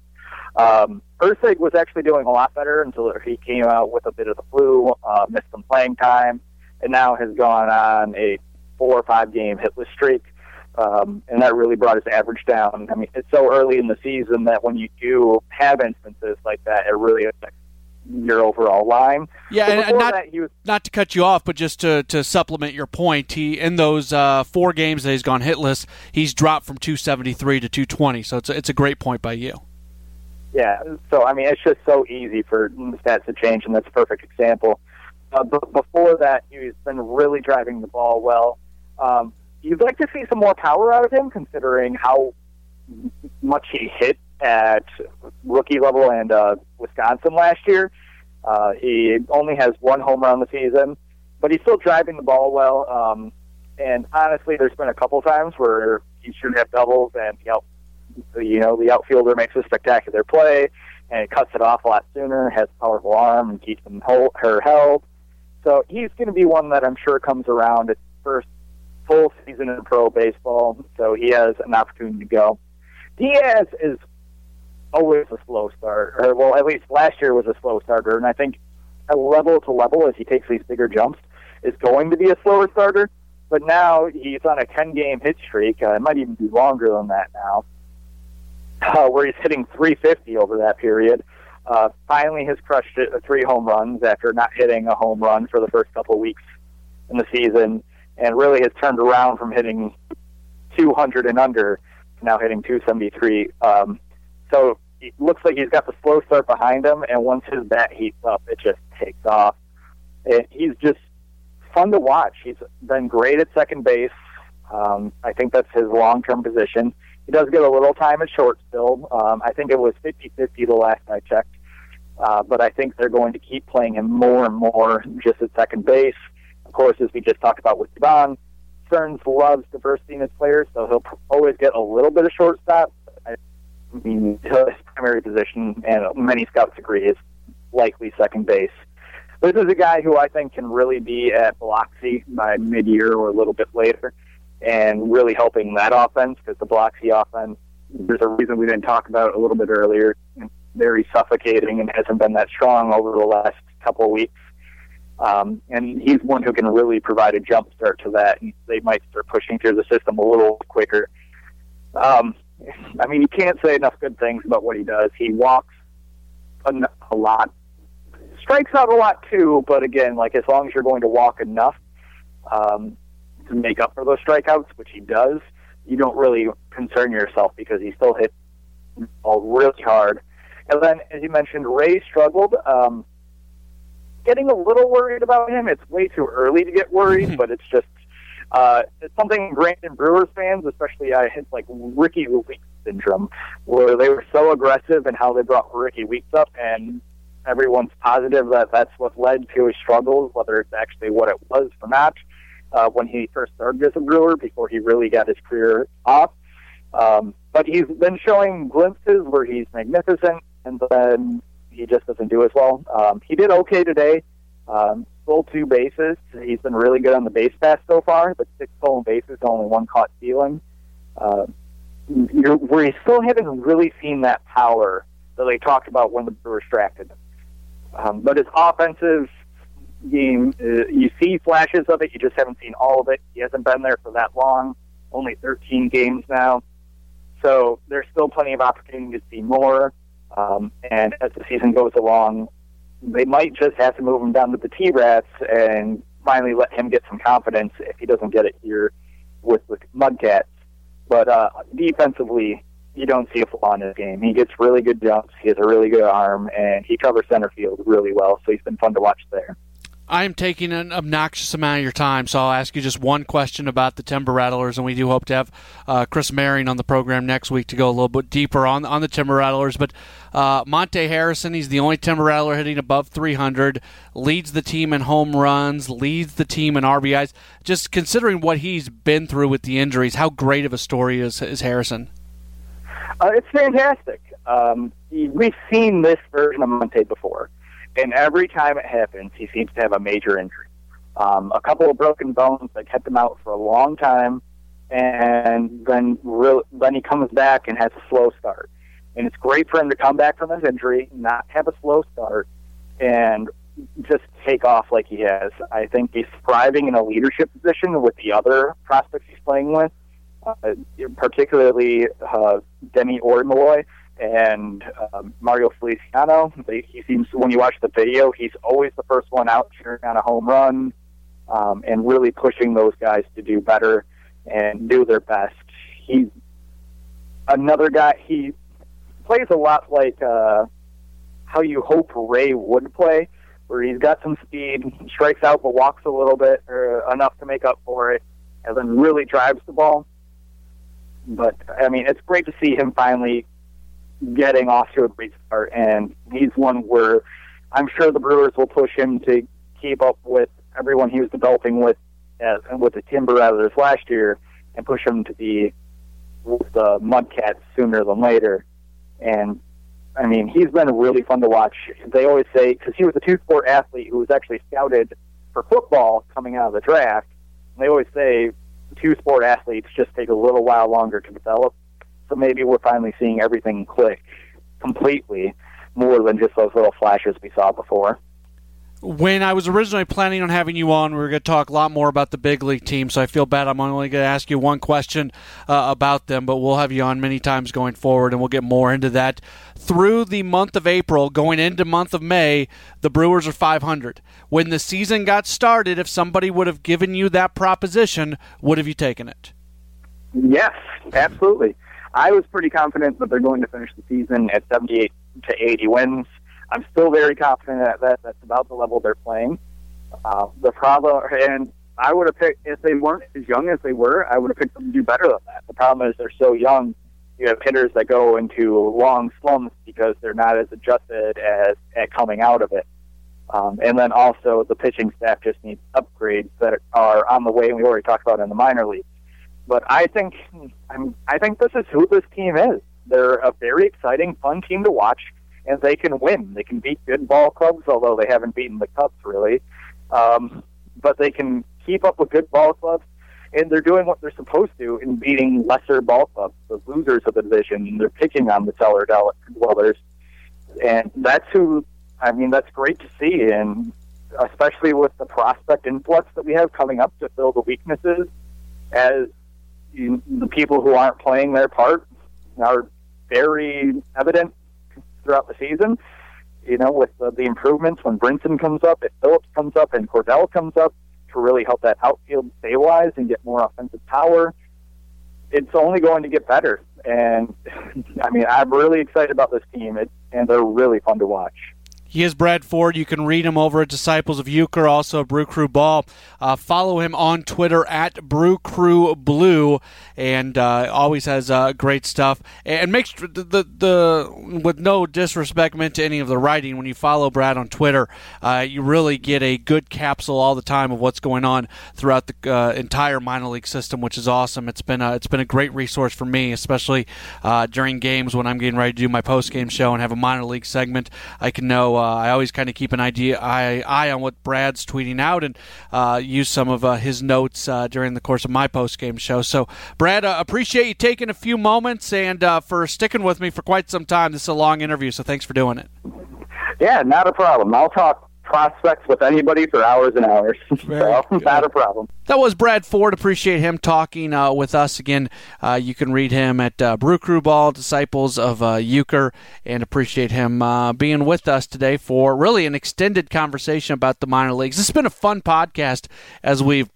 Speaker 4: Um, Erceg was actually doing a lot better until he came out with a bit of the flu, uh, missed some playing time, and now has gone on a four or five game hitless streak. Um, and that really brought his average down. I mean, it's so early in the season that when you do have instances like that, it really affects your overall line.
Speaker 2: Yeah, and, and not, was, not to cut you off, but just to, to supplement your point, he in those uh, four games that he's gone hitless, he's dropped from 273 to 220. So it's a, it's a great point by you.
Speaker 4: Yeah, so I mean, it's just so easy for stats to change, and that's a perfect example. Uh, but before that, he's been really driving the ball well. Um, you'd like to see some more power out of him, considering how much he hit at rookie level and uh, Wisconsin last year. Uh, he only has one home run the season, but he's still driving the ball well. Um, and honestly, there's been a couple times where he should have doubles, and the out, you know, the outfielder makes a spectacular play and cuts it off a lot sooner. Has a powerful arm and keeps him hold, her held. So he's going to be one that I'm sure comes around at first full season in pro baseball. So he has an opportunity to go. Diaz is always a slow start, or well, at least last year was a slow starter, and I think a level to level as he takes these bigger jumps is going to be a slower starter. But now he's on a 10 game hit streak. Uh, it might even be longer than that now, uh, where he's hitting 350 over that period. Uh, finally has crushed it, uh, three home runs after not hitting a home run for the first couple weeks in the season, and really has turned around from hitting 200 and under to now hitting 273. Um, so it looks like he's got the slow start behind him, and once his bat heats up, it just takes off. And he's just fun to watch. He's been great at second base. Um, I think that's his long-term position. He does get a little time at short still. Um, I think it was 50-50 the last I checked. Uh, but I think they're going to keep playing him more and more just at second base. Of course, as we just talked about with Dubon, Stearns loves diversity in his players, so he'll always get a little bit of shortstop. His primary position, and many scouts agree, is likely second base. This is a guy who I think can really be at Biloxi by mid-year or a little bit later, and really helping that offense because the Biloxi offense, there's a reason we didn't talk about it a little bit earlier, very suffocating and hasn't been that strong over the last couple of weeks. Um, and he's one who can really provide a jump start to that. And they might start pushing through the system a little quicker. Um, I mean, you can't say enough good things about what he does. He walks a, a lot, strikes out a lot too. But again, like as long as you're going to walk enough um, to make up for those strikeouts, which he does, you don't really concern yourself because he still hit all really hard. And then, as you mentioned, Ray struggled. Um, getting a little worried about him. It's way too early to get worried, (laughs) but it's just Uh, it's something in Brewers fans, especially I uh, hit like Rickie Weeks syndrome, where they were so aggressive in how they brought Rickie Weeks up, and everyone's positive that that's what led to his struggles, whether it's actually what it was or not. Uh, when he first started as a brewer, before he really got his career off, um, but he's been showing glimpses where he's magnificent, and then he just doesn't do as well. Um, he did okay today. Um, stole two bases. He's been really good on the base pass so far, but six stolen bases, only one caught stealing. Uh, you're, he still hasn't really seen that power that they talked about when the Brewers drafted him. Um, but his offensive game, uh, you see flashes of it. You just haven't seen all of it. He hasn't been there for that long. Only 13 games now. So there's still plenty of opportunity to see more. Um, and as the season goes along, they might just have to move him down to the T Rats and finally let him get some confidence if he doesn't get it here with the Mudcats. But uh, defensively, you don't see a flaw in his game. He gets really good jumps. He has a really good arm, and he covers center field really well. So he's been fun to watch there.
Speaker 2: I am taking an obnoxious amount of your time, so I'll ask you just one question about the Timber Rattlers, and we do hope to have uh, Chris Mehring on the program next week to go a little bit deeper on on the Timber Rattlers. But uh, Monte Harrison, he's the only Timber Rattler hitting above 300, leads the team in home runs, leads the team in RBIs. Just considering what he's been through with the injuries, how great of a story is is Harrison?
Speaker 4: Uh, it's fantastic. Um, we've seen this version of Monte before and every time it happens, he seems to have a major injury. Um, a couple of broken bones that kept him out for a long time, and then real, then he comes back and has a slow start. And it's great for him to come back from his injury, not have a slow start, and just take off like he has. I think he's thriving in a leadership position with the other prospects he's playing with, uh, particularly uh, Demi Orimoloye and um, Mario Feliciano. They, he seems when you watch the video, he's always the first one out cheering on a home run um, and really pushing those guys to do better and do their best. He's another guy. He plays a lot like uh, how you hope Ray would play, where he's got some speed, strikes out but walks a little bit or enough to make up for it, and then really drives the ball. But I mean, it's great to see him finally getting off to a great start, and he's one where I'm sure the Brewers will push him to keep up with everyone he was developing with uh, with the Timber Rattlers last year, and push him to be with the Mudcats sooner than later. And I mean, he's been really fun to watch. They always say because he was a two-sport athlete who was actually scouted for football coming out of the draft. They always say two-sport athletes just take a little while longer to develop so maybe we're finally seeing everything click completely more than just those little flashes we saw before.
Speaker 2: When I was originally planning on having you on, we were going to talk a lot more about the big league team. So I feel bad. I'm only going to ask you one question uh, about them, but we'll have you on many times going forward, and we'll get more into that. Through the month of April, going into month of May, the Brewers are 500. When the season got started, if somebody would have given you that proposition, would have you taken it?
Speaker 4: Yes, absolutely. I was pretty confident that they're going to finish the season at 78 to 80 wins. I'm still very confident that, that that's about the level they're playing. Uh, the problem, and I would have picked if they weren't as young as they were, I would have picked them to do better than that. The problem is they're so young. You have hitters that go into long slumps because they're not as adjusted as at coming out of it. Um, and then also the pitching staff just needs upgrades that are on the way. And we already talked about in the minor leagues. But I think I'm, I think this is who this team is. They're a very exciting, fun team to watch, and they can win. They can beat good ball clubs, although they haven't beaten the Cubs really. Um, but they can keep up with good ball clubs, and they're doing what they're supposed to in beating lesser ball clubs, the losers of the division. They're picking on the cellar dwellers, and that's who. I mean, that's great to see, and especially with the prospect influx that we have coming up to fill the weaknesses as you, the people who aren't playing their part are very evident throughout the season. You know, with the, the improvements when Brinson comes up, if Phillips comes up, and Cordell comes up to really help that outfield stabilize and get more offensive power, it's only going to get better. And (laughs) I mean, I'm really excited about this team, it, and they're really fun to watch.
Speaker 2: He is Brad Ford. You can read him over at Disciples of Uecker, also Brew Crew Ball. Uh, follow him on Twitter at Brew Crew Blue, and uh, always has uh, great stuff. And make sure the, the, the with no disrespect meant to any of the writing, when you follow Brad on Twitter, uh, you really get a good capsule all the time of what's going on throughout the uh, entire minor league system, which is awesome. It's been a, it's been a great resource for me, especially uh, during games when I'm getting ready to do my post game show and have a minor league segment. I can know I always kind of keep an idea eye, eye on what Brad's tweeting out and uh, use some of uh, his notes uh, during the course of my post game show. So, Brad, appreciate you taking a few moments and for sticking with me for quite some time. This is a long interview, so thanks for doing it.
Speaker 4: Yeah, not a problem. I'll talk prospects with anybody for hours and hours. (laughs) so, (laughs) not a problem.
Speaker 2: That was Brad Ford. Appreciate him talking uh, with us again. Uh, you can read him at uh, Brew Crew Ball, Disciples of uh, Uecker, and appreciate him uh, being with us today for really an extended conversation about the minor leagues. This has been a fun podcast as we've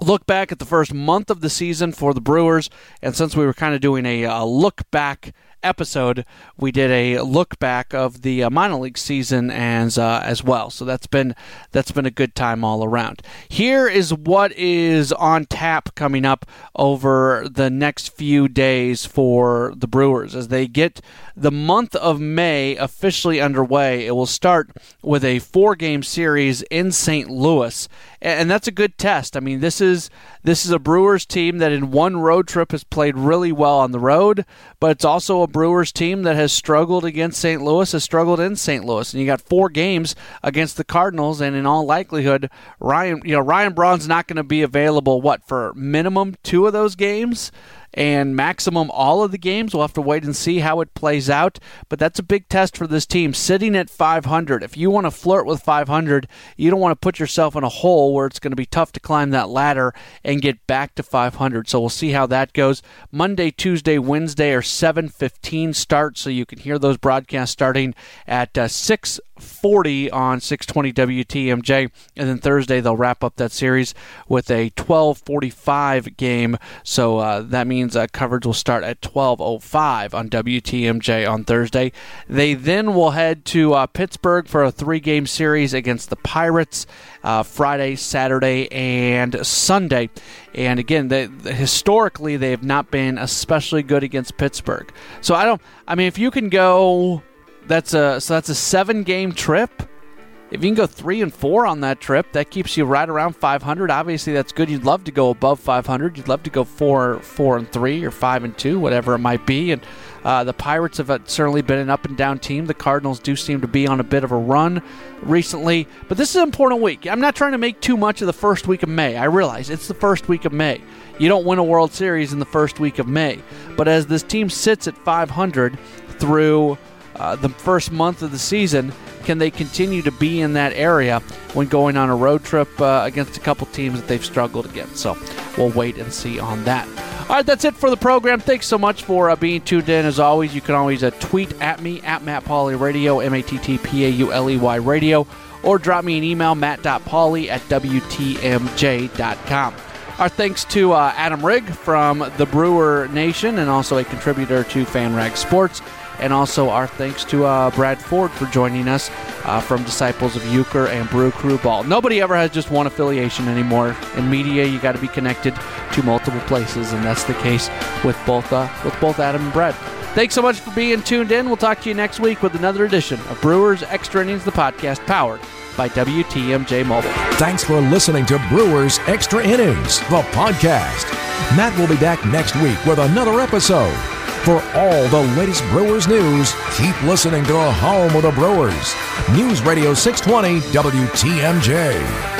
Speaker 2: look back at the first month of the season for the Brewers, and since we were kind of doing a, a look back episode, we did a look back of the uh, minor league season as uh, as well. So that's been that's been a good time all around. Here is what is on tap coming up over the next few days for the Brewers as they get the month of May officially underway. It will start with a four-game series in St. Louis, and that's a good test. I mean, this is this is a Brewers team that in one road trip has played really well on the road, but it's also a Brewers team that has struggled against St. Louis, has struggled in St. Louis, and you got four games against the Cardinals, and in all likelihood, Ryan, you know, Ryan Braun's not going to be available. What for minimum two of those games? And maximum all of the games. We'll have to wait and see how it plays out. But that's a big test for this team sitting at 500. If you want to flirt with 500, you don't want to put yourself in a hole where it's going to be tough to climb that ladder and get back to 500. So we'll see how that goes. Monday, Tuesday, Wednesday are 7:15 starts, so you can hear those broadcasts starting at uh, 6 40 on 620 WTMJ. And then Thursday, they'll wrap up that series with a 1245 game. So uh, that means uh, coverage will start at 1205 on WTMJ on Thursday. They then will head to uh, Pittsburgh for a three game series against the Pirates uh, Friday, Saturday, and Sunday. And again, they, historically, they have not been especially good against Pittsburgh. So I don't, I mean, if you can go that's a so that's a seven game trip. If you can go three and four on that trip, that keeps you right around 500. Obviously, that's good. You'd love to go above 500. You'd love to go four, four and three, or five and two, whatever it might be. And uh, the Pirates have uh, certainly been an up and down team. The Cardinals do seem to be on a bit of a run recently. But this is an important week. I'm not trying to make too much of the first week of May. I realize it's the first week of May. You don't win a World Series in the first week of May. But as this team sits at 500 through uh, the first month of the season. Can they continue to be in that area when going on a road trip uh, against a couple teams that they've struggled against? So we'll wait and see on that. All right, that's it for the program. Thanks so much for uh, being tuned in. As always, you can always uh, tweet at me at Matt Pauley Radio, M A T T P A U L E Y Radio, or drop me an email, matt.pauley at WTMJ.com. Our thanks to uh, Adam Rygg from the Brewer Nation and also a contributor to FanRag Sports. And also our thanks to uh, Brad Ford for joining us uh, from Disciples of Uecker and Brew Crew Ball. Nobody ever has just one affiliation anymore. In media, you got to be connected to multiple places, and that's the case with both uh, with both Adam and Brad. Thanks so much for being tuned in. We'll talk to you next week with another edition of Brewers Extra Innings, the podcast powered by WTMJ Mobile.
Speaker 1: Thanks for listening to Brewers Extra Innings, the podcast. Matt will be back next week with another episode. For all the latest Brewers news, keep listening to the home of the Brewers. News Radio 620 WTMJ.